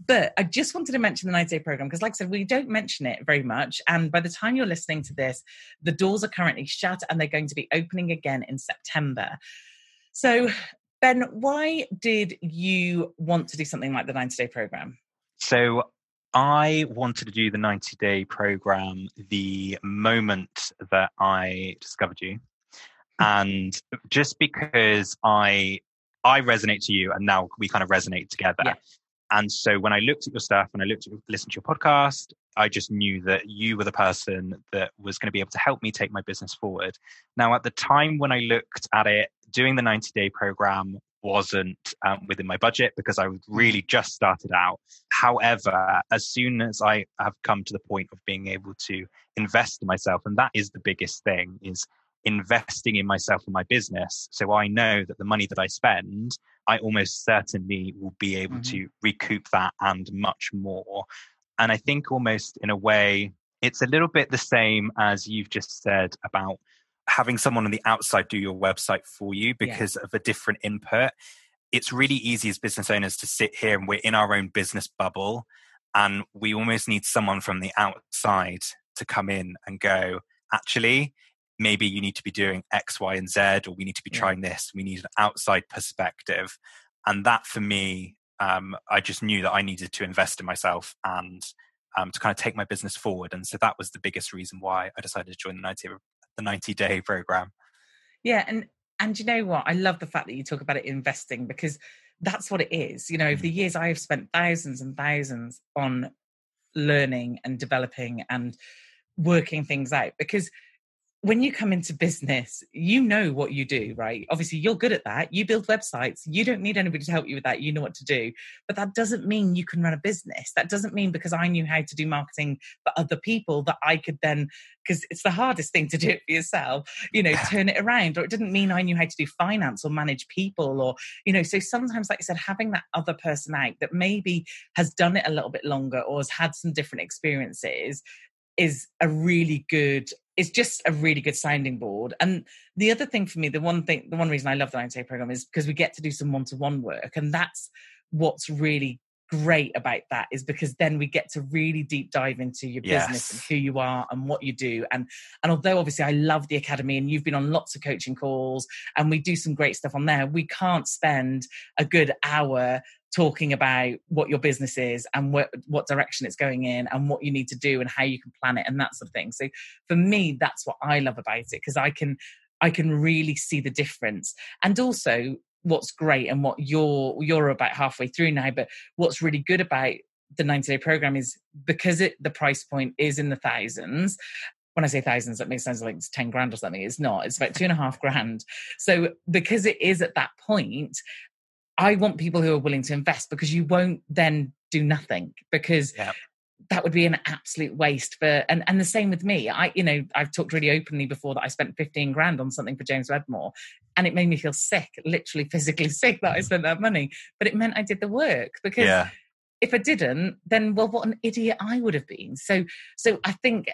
Speaker 1: but I just wanted to mention the 90 day program because, like I said, we don't mention it very much. And by the time you're listening to this, the doors are currently shut and they're going to be opening again in September. So, Ben, why did you want to do something like the 90 day program?
Speaker 2: So I wanted to do the 90 day program the moment that I discovered you. And just because I I resonate to you and now we kind of resonate together.
Speaker 1: Yeah.
Speaker 2: And so when I looked at your stuff and I looked at listened to your podcast, I just knew that you were the person that was going to be able to help me take my business forward. Now, at the time when I looked at it, doing the 90 day program wasn't um, within my budget because I was really just started out. However, as soon as I have come to the point of being able to invest in myself, and that is the biggest thing, is investing in myself and my business. So I know that the money that I spend, I almost certainly will be able
Speaker 1: Mhm.
Speaker 2: to recoup that and much more. And I think almost in a way, it's a little bit the same as you've just said about having someone on the outside do your website for you because of a different input. It's really easy as business owners to sit here and we're in our own business bubble and we almost need someone from the outside to come in and go, actually, maybe you need to be doing X, Y, and Z, or we need to be
Speaker 1: Yeah.
Speaker 2: trying this. We need an outside perspective. And that for me, um, I just knew that I needed to invest in myself and um, to kind of take my business forward. And so that was the biggest reason why I decided to join the 90, the 90 day program.
Speaker 1: Yeah, and and you know what? I love the fact that you talk about it investing because that's what it is. You know, over the mm. years I have spent thousands and thousands on learning and developing and working things out because when you come into business, you know what you do, right? Obviously, you're good at that. You build websites. You don't need anybody to help you with that. You know what to do. But that doesn't mean you can run a business. That doesn't mean because I knew how to do marketing for other people that I could then, because it's the hardest thing to do it for yourself, you know, turn it around. Or it didn't mean I knew how to do finance or manage people or, you know, so sometimes, like you said, having that other person out that maybe has done it a little bit longer or has had some different experiences is a really good it's just a really good sounding board. And the other thing for me the one thing the one reason i love the 90 day program is because we get to do some one-to-one work and that's what's really great about that is because then we get to really deep dive into your business and who you are and what you do. And and although obviously i love the academy and you've been on lots of coaching calls and we do some great stuff on there we can't spend a good hour talking about what your business is and what what direction it's going in and what you need to do and how you can plan it and that sort of thing. So for me that's what i love about it because i can i can really see the difference. And also what's great and what you're you're about halfway through now but what's really good about the 90 day program is because it the price point is in the thousands when I say thousands, that makes sound like it's 10 grand or something. It's not. It's about two and a half grand. So because it is at that point, I want people who are willing to invest because you won't then do nothing because
Speaker 2: Yeah.
Speaker 1: That would be an absolute waste for and and the same with me. I you know I've talked really openly before that I spent 15 grand on something for James Wedmore and it made me feel sick, literally physically sick that I spent that money, but it meant I did the work because
Speaker 2: Yeah.
Speaker 1: if I didn't, then well, what an idiot I would have been. So, so I think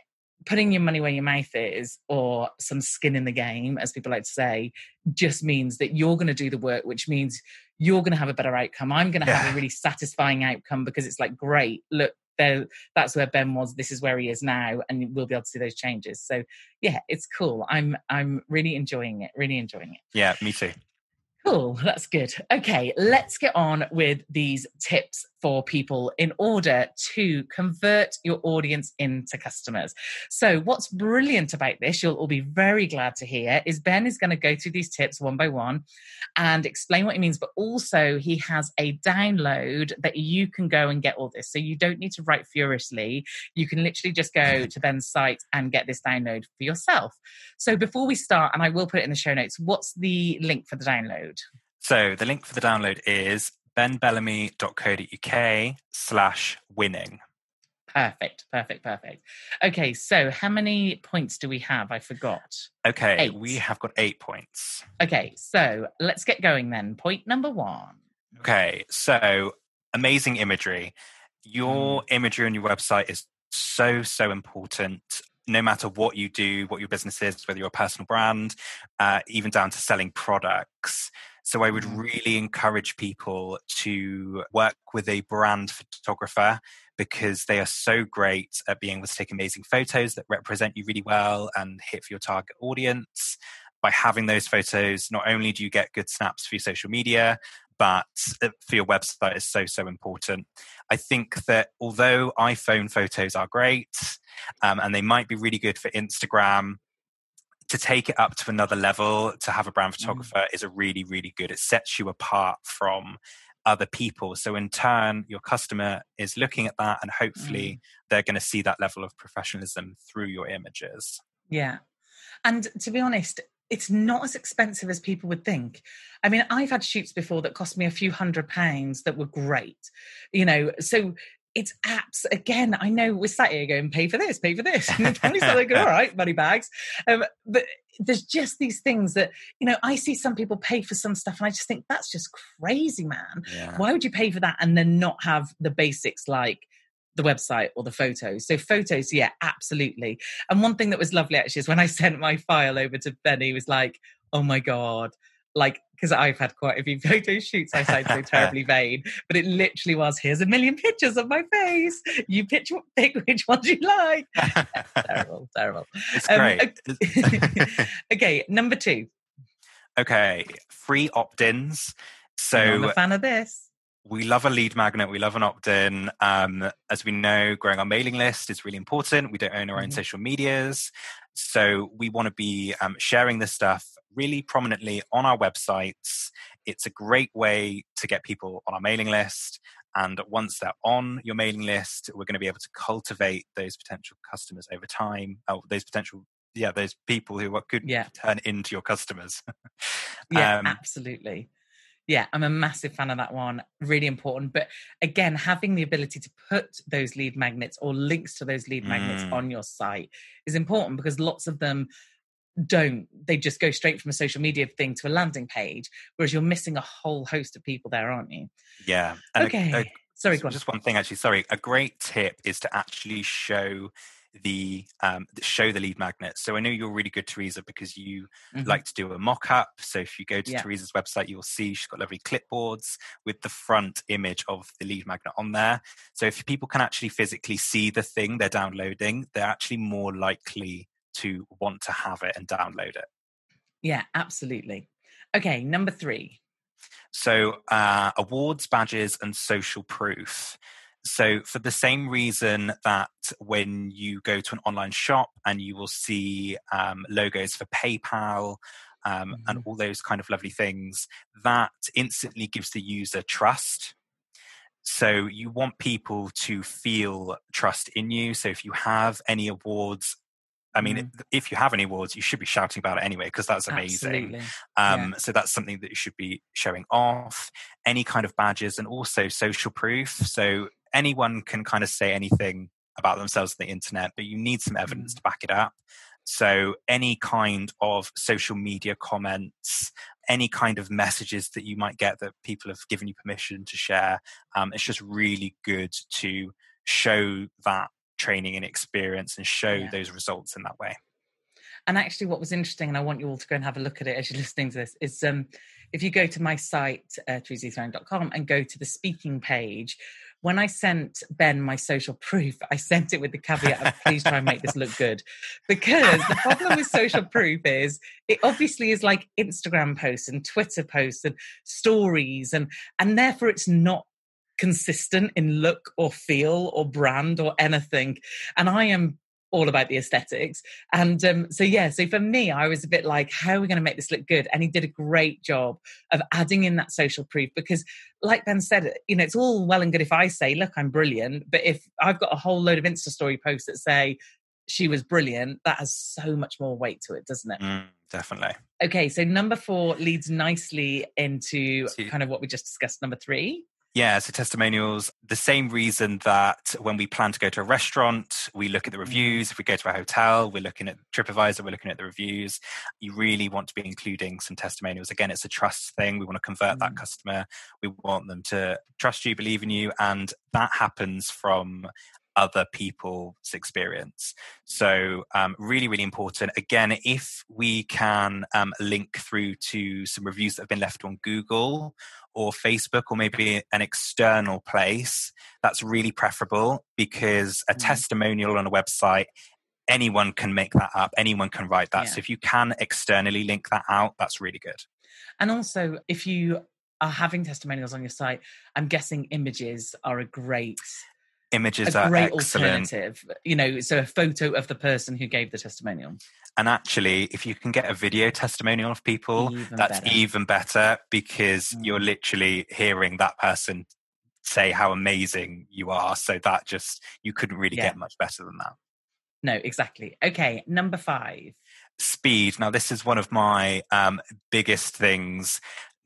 Speaker 1: putting your money where your mouth is, or some skin in the game, as people like to say, just means that you're going to do the work, which means you're going to have a better outcome. I'm going to have a really satisfying outcome because it's like, great, look, there, that's where Ben was. This is where he is now, and we'll be able to see those changes. So, yeah, it's cool. I'm, I'm really enjoying it. Really enjoying it.
Speaker 2: Yeah, me too.
Speaker 1: Cool, that's good. Okay, let's get on with these tips for people in order to convert your audience into customers. So, what's brilliant about this, you'll all be very glad to hear, is Ben is going to go through these tips one by one and explain what he means, but also he has a download that you can go and get all this. So, you don't need to write furiously. You can literally just go to Ben's site and get this download for yourself. So, before we start, and I will put it in the show notes, what's the link for the download?
Speaker 2: So the link for the download is benbellamy.co.uk slash winning.
Speaker 1: Perfect, perfect, perfect. Okay, so how many points do we have? I forgot.
Speaker 2: Okay, eight. we have got eight points.
Speaker 1: Okay, so let's get going then. Point number one.
Speaker 2: Okay, so amazing imagery. Your mm. imagery on your website is so, so important no matter what you do, what your business is, whether you're a personal brand, uh, even down to selling products. So I would mm. really encourage people to work with a brand photographer because they are so great at being able to take amazing photos that represent you really well and hit for your target audience. By having those photos, not only do you get good snaps for your social media, but uh, for your website is so so important i think that although iphone photos are great um, and they might be really good for instagram to take it up to another level to have a brand mm. photographer mm. is a really really good it sets you apart from other people so in turn your customer is looking at that and hopefully mm. they're going to see that level of professionalism through your images
Speaker 1: yeah and to be honest it's not as expensive as people would think. I mean, I've had shoots before that cost me a few hundred pounds that were great, you know. So it's apps again. I know we're sat here going, pay for this, pay for this. And probably like, all right, money bags. Um, but there's just these things that, you know, I see some people pay for some stuff and I just think that's just crazy, man. Yeah. Why would you pay for that and then not have the basics like the website or the photos. So photos, yeah, absolutely. And one thing that was lovely actually is when I sent my file over to Benny, he was like, "Oh my god." Like, because I've had quite a few photo shoots, I sound so terribly vain, but it literally was here's a million pictures of my face. You pick, pick which ones you like. terrible, terrible.
Speaker 2: It's um, great.
Speaker 1: okay, number two.
Speaker 2: Okay, free opt ins. So,
Speaker 1: I'm a fan of this
Speaker 2: we love a lead magnet. We love an opt-in. Um, as we know, growing our mailing list is really important. We don't own our own mm-hmm. social medias, so we want to be um, sharing this stuff really prominently on our websites. It's a great way to get people on our mailing list. And once they're on your mailing list, we're going to be able to cultivate those potential customers over time. Oh, those potential, yeah, those people who could yeah. turn into your customers.
Speaker 1: yeah, um, absolutely yeah, I'm a massive fan of that one. Really important. But again, having the ability to put those lead magnets or links to those lead magnets mm. on your site is important because lots of them don't. They just go straight from a social media thing to a landing page, whereas you're missing a whole host of people there, aren't you?
Speaker 2: Yeah.
Speaker 1: And okay. A, a, sorry,
Speaker 2: just one thing actually. Sorry. A great tip is to actually show the um, show the lead magnet. So I know you're really good, Teresa, because you mm-hmm. like to do a mock up. So if you go to yeah. Teresa's website, you'll see she's got lovely clipboards with the front image of the lead magnet on there. So if people can actually physically see the thing they're downloading, they're actually more likely to want to have it and download it.
Speaker 1: Yeah, absolutely. Okay, number three.
Speaker 2: So, uh, awards, badges, and social proof. So, for the same reason that when you go to an online shop and you will see um, logos for PayPal um, mm-hmm. and all those kind of lovely things, that instantly gives the user trust. So, you want people to feel trust in you. So, if you have any awards, I mean, mm. if you have any awards, you should be shouting about it anyway because that's amazing. Um, yeah. So that's something that you should be showing off. Any kind of badges and also social proof. So anyone can kind of say anything about themselves on the internet, but you need some evidence mm. to back it up. So, any kind of social media comments, any kind of messages that you might get that people have given you permission to share, um, it's just really good to show that training and experience and show yeah. those results in that way.
Speaker 1: And actually, what was interesting, and I want you all to go and have a look at it as you're listening to this, is um, if you go to my site, uh, and go to the speaking page, when I sent Ben my social proof, I sent it with the caveat of please try and make this look good. Because the problem with social proof is it obviously is like Instagram posts and Twitter posts and stories and and therefore it's not consistent in look or feel or brand or anything. And I am all about the aesthetics. And um, so, yeah, so for me, I was a bit like, how are we going to make this look good? And he did a great job of adding in that social proof because, like Ben said, you know, it's all well and good if I say, look, I'm brilliant. But if I've got a whole load of Insta story posts that say, she was brilliant, that has so much more weight to it, doesn't it?
Speaker 2: Mm, definitely.
Speaker 1: Okay, so number four leads nicely into kind of what we just discussed. Number three.
Speaker 2: Yeah, so testimonials, the same reason that when we plan to go to a restaurant, we look at the mm-hmm. reviews. If we go to a hotel, we're looking at TripAdvisor, we're looking at the reviews. You really want to be including some testimonials. Again, it's a trust thing. We want to convert mm. that customer. We want them to trust you, believe in you. And that happens from other people's experience. So, um, really, really important. Again, if we can um, link through to some reviews that have been left on Google or Facebook or maybe an external place, that's really preferable because a mm. testimonial on a website anyone can make that up anyone can write that yeah. so if you can externally link that out that's really good
Speaker 1: and also if you are having testimonials on your site i'm guessing images are a great
Speaker 2: images a great excellent.
Speaker 1: alternative you know so a photo of the person who gave the testimonial
Speaker 2: and actually if you can get a video testimonial of people even that's better. even better because mm. you're literally hearing that person say how amazing you are so that just you couldn't really yeah. get much better than that
Speaker 1: no exactly okay number five
Speaker 2: speed now this is one of my um, biggest things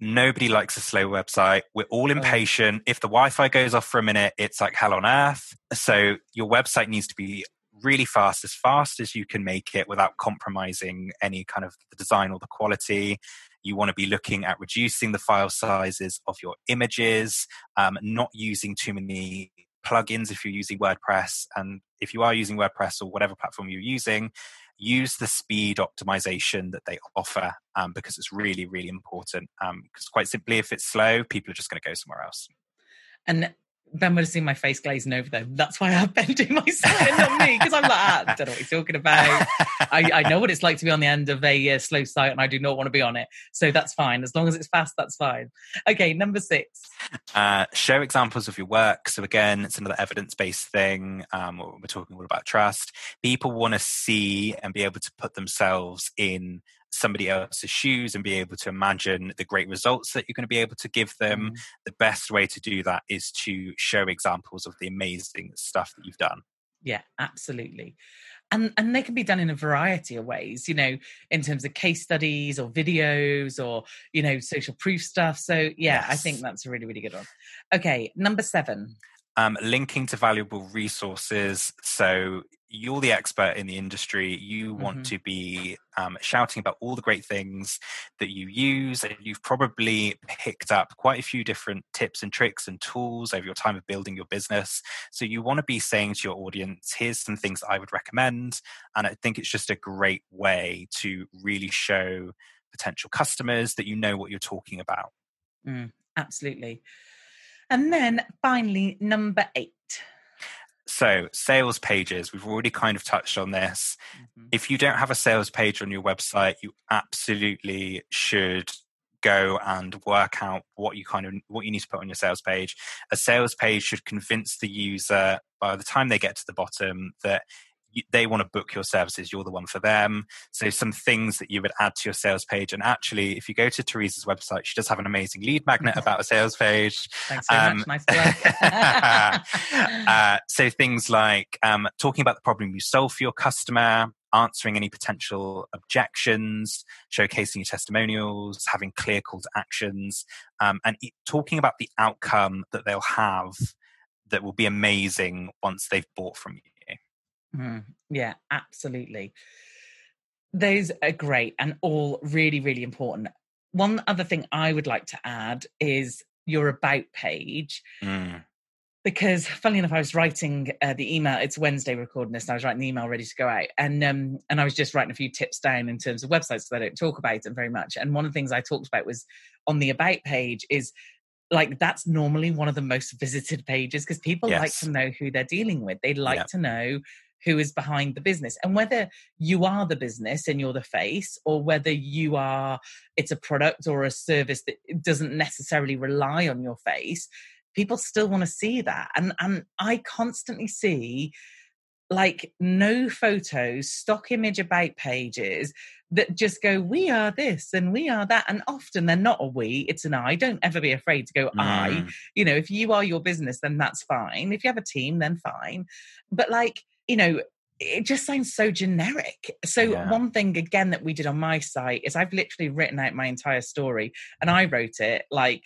Speaker 2: Nobody likes a slow website. We're all impatient. If the Wi Fi goes off for a minute, it's like hell on earth. So your website needs to be really fast, as fast as you can make it without compromising any kind of the design or the quality. You want to be looking at reducing the file sizes of your images, um, not using too many plugins if you're using WordPress. And if you are using WordPress or whatever platform you're using, use the speed optimization that they offer um, because it's really, really important. Because um, quite simply, if it's slow, people are just going to go somewhere else.
Speaker 1: And Ben would have seen my face glazing over there. That's why I've been doing my side and not me, because I'm like, ah, I don't know what you're talking about. I, I, know what it's like to be on the end of a uh, slow site, and I do not want to be on it. So that's fine. As long as it's fast, that's fine. Okay, number six.
Speaker 2: Uh, show examples of your work. So again, it's another evidence-based thing. Um, we're talking all about trust. People want to see and be able to put themselves in somebody else's shoes and be able to imagine the great results that you're going to be able to give them. Mm. The best way to do that is to show examples of the amazing stuff that you've done.
Speaker 1: Yeah, absolutely. And and they can be done in a variety of ways, you know, in terms of case studies or videos or, you know, social proof stuff. So yeah, yes. I think that's a really, really good one. Okay, number seven.
Speaker 2: Um, linking to valuable resources. So you're the expert in the industry. You want mm-hmm. to be um, shouting about all the great things that you use. And you've probably picked up quite a few different tips and tricks and tools over your time of building your business. So you want to be saying to your audience, here's some things I would recommend. And I think it's just a great way to really show potential customers that you know what you're talking about.
Speaker 1: Mm, absolutely. And then finally, number eight
Speaker 2: so, sales pages, we've already kind of touched on this. Mm-hmm. If you don't have a sales page on your website, you absolutely should go and work out what you kind of what you need to put on your sales page. A sales page should convince the user by the time they get to the bottom that they want to book your services you're the one for them. So some things that you would add to your sales page and actually if you go to teresa's website she does have an amazing lead magnet about a sales page.
Speaker 1: Thanks so um, much. Nice
Speaker 2: uh, so things like um, talking about the problem you solve for your customer answering any potential objections, showcasing your testimonials, having clear call to actions, um, and talking about the outcome that they'll have that will be amazing once they've bought from you.
Speaker 1: Mm, yeah, absolutely. Those are great and all really, really important. One other thing I would like to add is your about page. Mm. Because, funnily enough, I was writing uh, the email. It's Wednesday recording this. And I was writing the email ready to go out, and um, and I was just writing a few tips down in terms of websites that I don't talk about them very much. And one of the things I talked about was on the about page is like that's normally one of the most visited pages because people like to know who they're dealing with. They like
Speaker 2: Yeah.
Speaker 1: to know who is behind the business. And whether you are the business and you're the face or whether you are it's a product or a service that doesn't necessarily rely on your face people still want to see that. And and i constantly see like no photos stock image about pages that just go we are this and we are that. And often they're not a we it's an i. Don't ever be afraid to go i.
Speaker 2: Mm,
Speaker 1: you know if you are your business then that's fine. If you have a team then fine. But like you know it just sounds so generic so
Speaker 2: Yeah.
Speaker 1: one thing again that we did on my site is i've literally written out my entire story and i wrote it like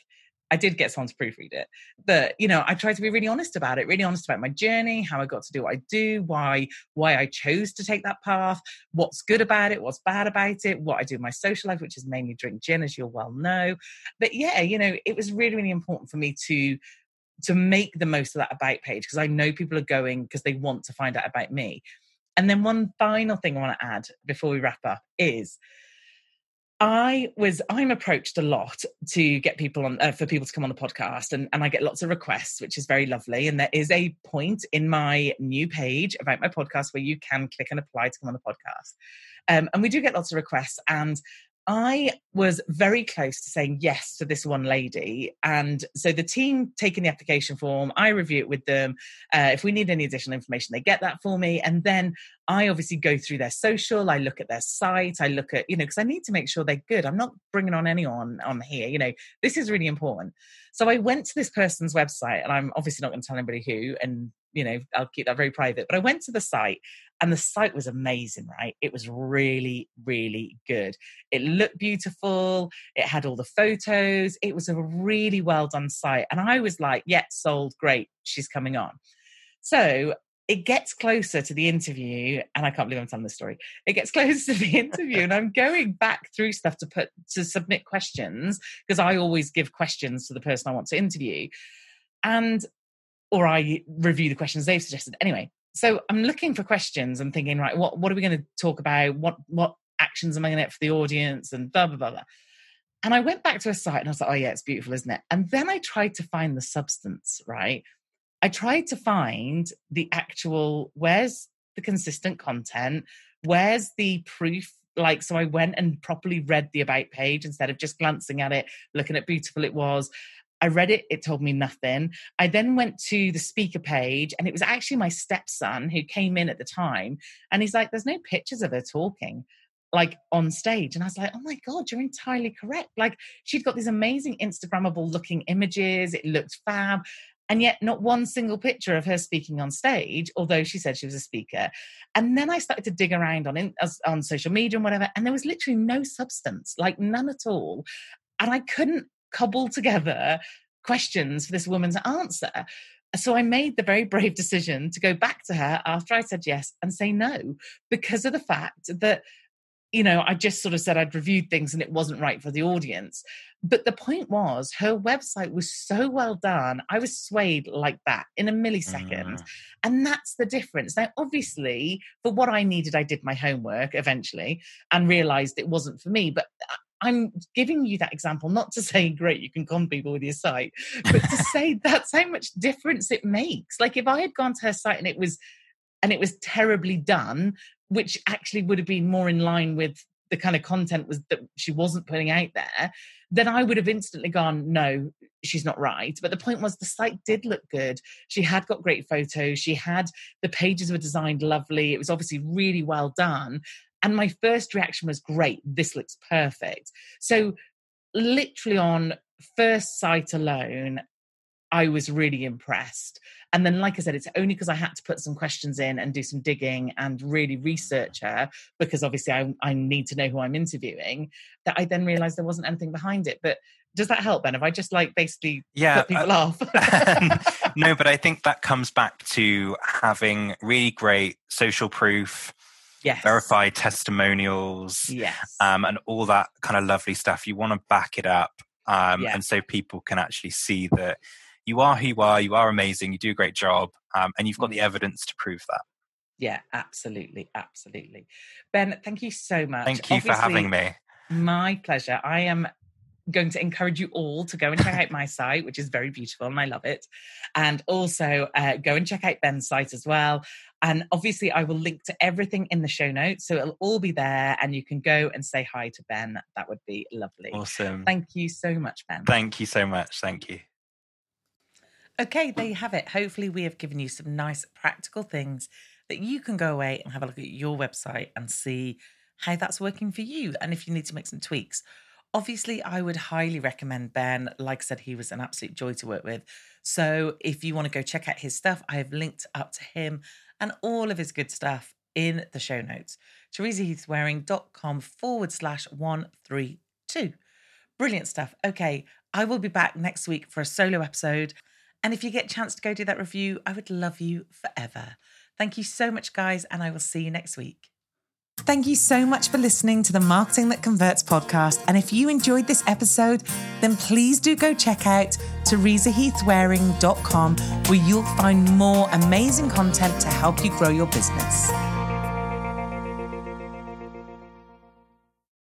Speaker 1: I did get someone to proofread it, but you know, I tried to be really honest about it, really honest about my journey, how I got to do what I do, why why I chose to take that path, what's good about it, what's bad about it, what I do in my social life, which is mainly drink gin, as you'll well know. But yeah, you know, it was really, really important for me to to make the most of that about page because I know people are going because they want to find out about me. And then one final thing I want to add before we wrap up is I was I'm approached a lot to get people on uh, for people to come on the podcast and and I get lots of requests which is very lovely and there is a point in my new page about my podcast where you can click and apply to come on the podcast. Um, and we do get lots of requests and I was very close to saying yes to this one lady. And so the team taking the application form, I review it with them. Uh, if we need any additional information, they get that for me. And then I obviously go through their social, I look at their site, I look at, you know, because I need to make sure they're good. I'm not bringing on anyone on here, you know, this is really important. So I went to this person's website, and I'm obviously not going to tell anybody who, and, you know, I'll keep that very private. But I went to the site, and the site was amazing, right? It was really, really good. It looked beautiful. It had all the photos. It was a really well done site. And I was like, yeah, sold. Great. She's coming on. So it gets closer to the interview, and I can't believe I'm telling this story. It gets closer to the interview, and I'm going back through stuff to put to submit questions because I always give questions to the person I want to interview. And or I review the questions they've suggested. Anyway, so I'm looking for questions and thinking, right, what what are we going to talk about? What what actions am I going to get for the audience? And blah blah blah blah. And I went back to a site and I was like, oh yeah, it's beautiful, isn't it? And then I tried to find the substance, right? I tried to find the actual where's the consistent content, where's the proof. Like, so I went and properly read the about page instead of just glancing at it, looking at beautiful it was. I read it, it told me nothing. I then went to the speaker page, and it was actually my stepson who came in at the time. And he's like, There's no pictures of her talking like on stage. And I was like, Oh my God, you're entirely correct. Like, she'd got these amazing Instagrammable looking images, it looked fab. And yet, not one single picture of her speaking on stage, although she said she was a speaker. And then I started to dig around on in, on social media and whatever, and there was literally no substance, like none at all. And I couldn't cobble together questions for this woman's answer. So I made the very brave decision to go back to her after I said yes and say no because of the fact that you know, I just sort of said I'd reviewed things and it wasn't right for the audience. But the point was, her website was so well done. I was swayed like that in a millisecond.
Speaker 2: mm,
Speaker 1: And that's the difference. Now, obviously, for what I needed, I did my homework eventually and realized it wasn't for me. But I'm giving you that example not to say, great, you can con people with your site, but to say that's how much difference it makes. Like if I had gone to her site and it was and it was terribly done, which actually would have been more in line with the kind of content was that she wasn't putting out there, then I would have instantly gone, no, she's not right. But the point was the site did look good. She had got great photos. She had the pages were designed lovely. It was obviously really well done. And my first reaction was, great, this looks perfect. So literally on first sight alone, I was really impressed. And then, like I said, it's only because I had to put some questions in and do some digging and really research her, because obviously I, I need to know who I'm interviewing, that I then realized there wasn't anything behind it. But does that help, Ben? If I just like basically
Speaker 2: Yeah,
Speaker 1: put people
Speaker 2: uh,
Speaker 1: off?
Speaker 2: no, but I think that comes back to having really great social proof,
Speaker 1: yes.
Speaker 2: verified testimonials,
Speaker 1: Yes.
Speaker 2: um, and all that kind of lovely stuff. You want to back it up, um, and so people can actually see that you are who you are. You are amazing. You do a great job, um, and you've got the evidence to prove that.
Speaker 1: yeah, absolutely. Absolutely. Ben, thank you so much.
Speaker 2: Thank you for having me.
Speaker 1: My pleasure. I am going to encourage you all to go and check out my site, which is very beautiful and I love it. And also uh, go and check out Ben's site as well. And obviously, I will link to everything in the show notes. So it'll all be there and you can go and say hi to Ben. That would be lovely.
Speaker 2: Awesome.
Speaker 1: Thank you so much, Ben.
Speaker 2: Thank you so much. Thank you.
Speaker 1: Okay, there you have it. Hopefully, we have given you some nice practical things that you can go away and have a look at your website and see how that's working for you and if you need to make some tweaks. Obviously, I would highly recommend Ben. Like I said, he was an absolute joy to work with. So if you want to go check out his stuff, I have linked up to him and all of his good stuff in the show notes. TeresaHeathwareing.com forward slash 132. Brilliant stuff. Okay, I will be back next week for a solo episode. And if you get a chance to go do that review, I would love you forever. Thank you so much, guys, and I will see you next week. Thank you so much for listening to the Marketing That Converts podcast. And if you enjoyed this episode, then please do go check out teresaheathwareing.com where you'll find more amazing content to help you grow your business.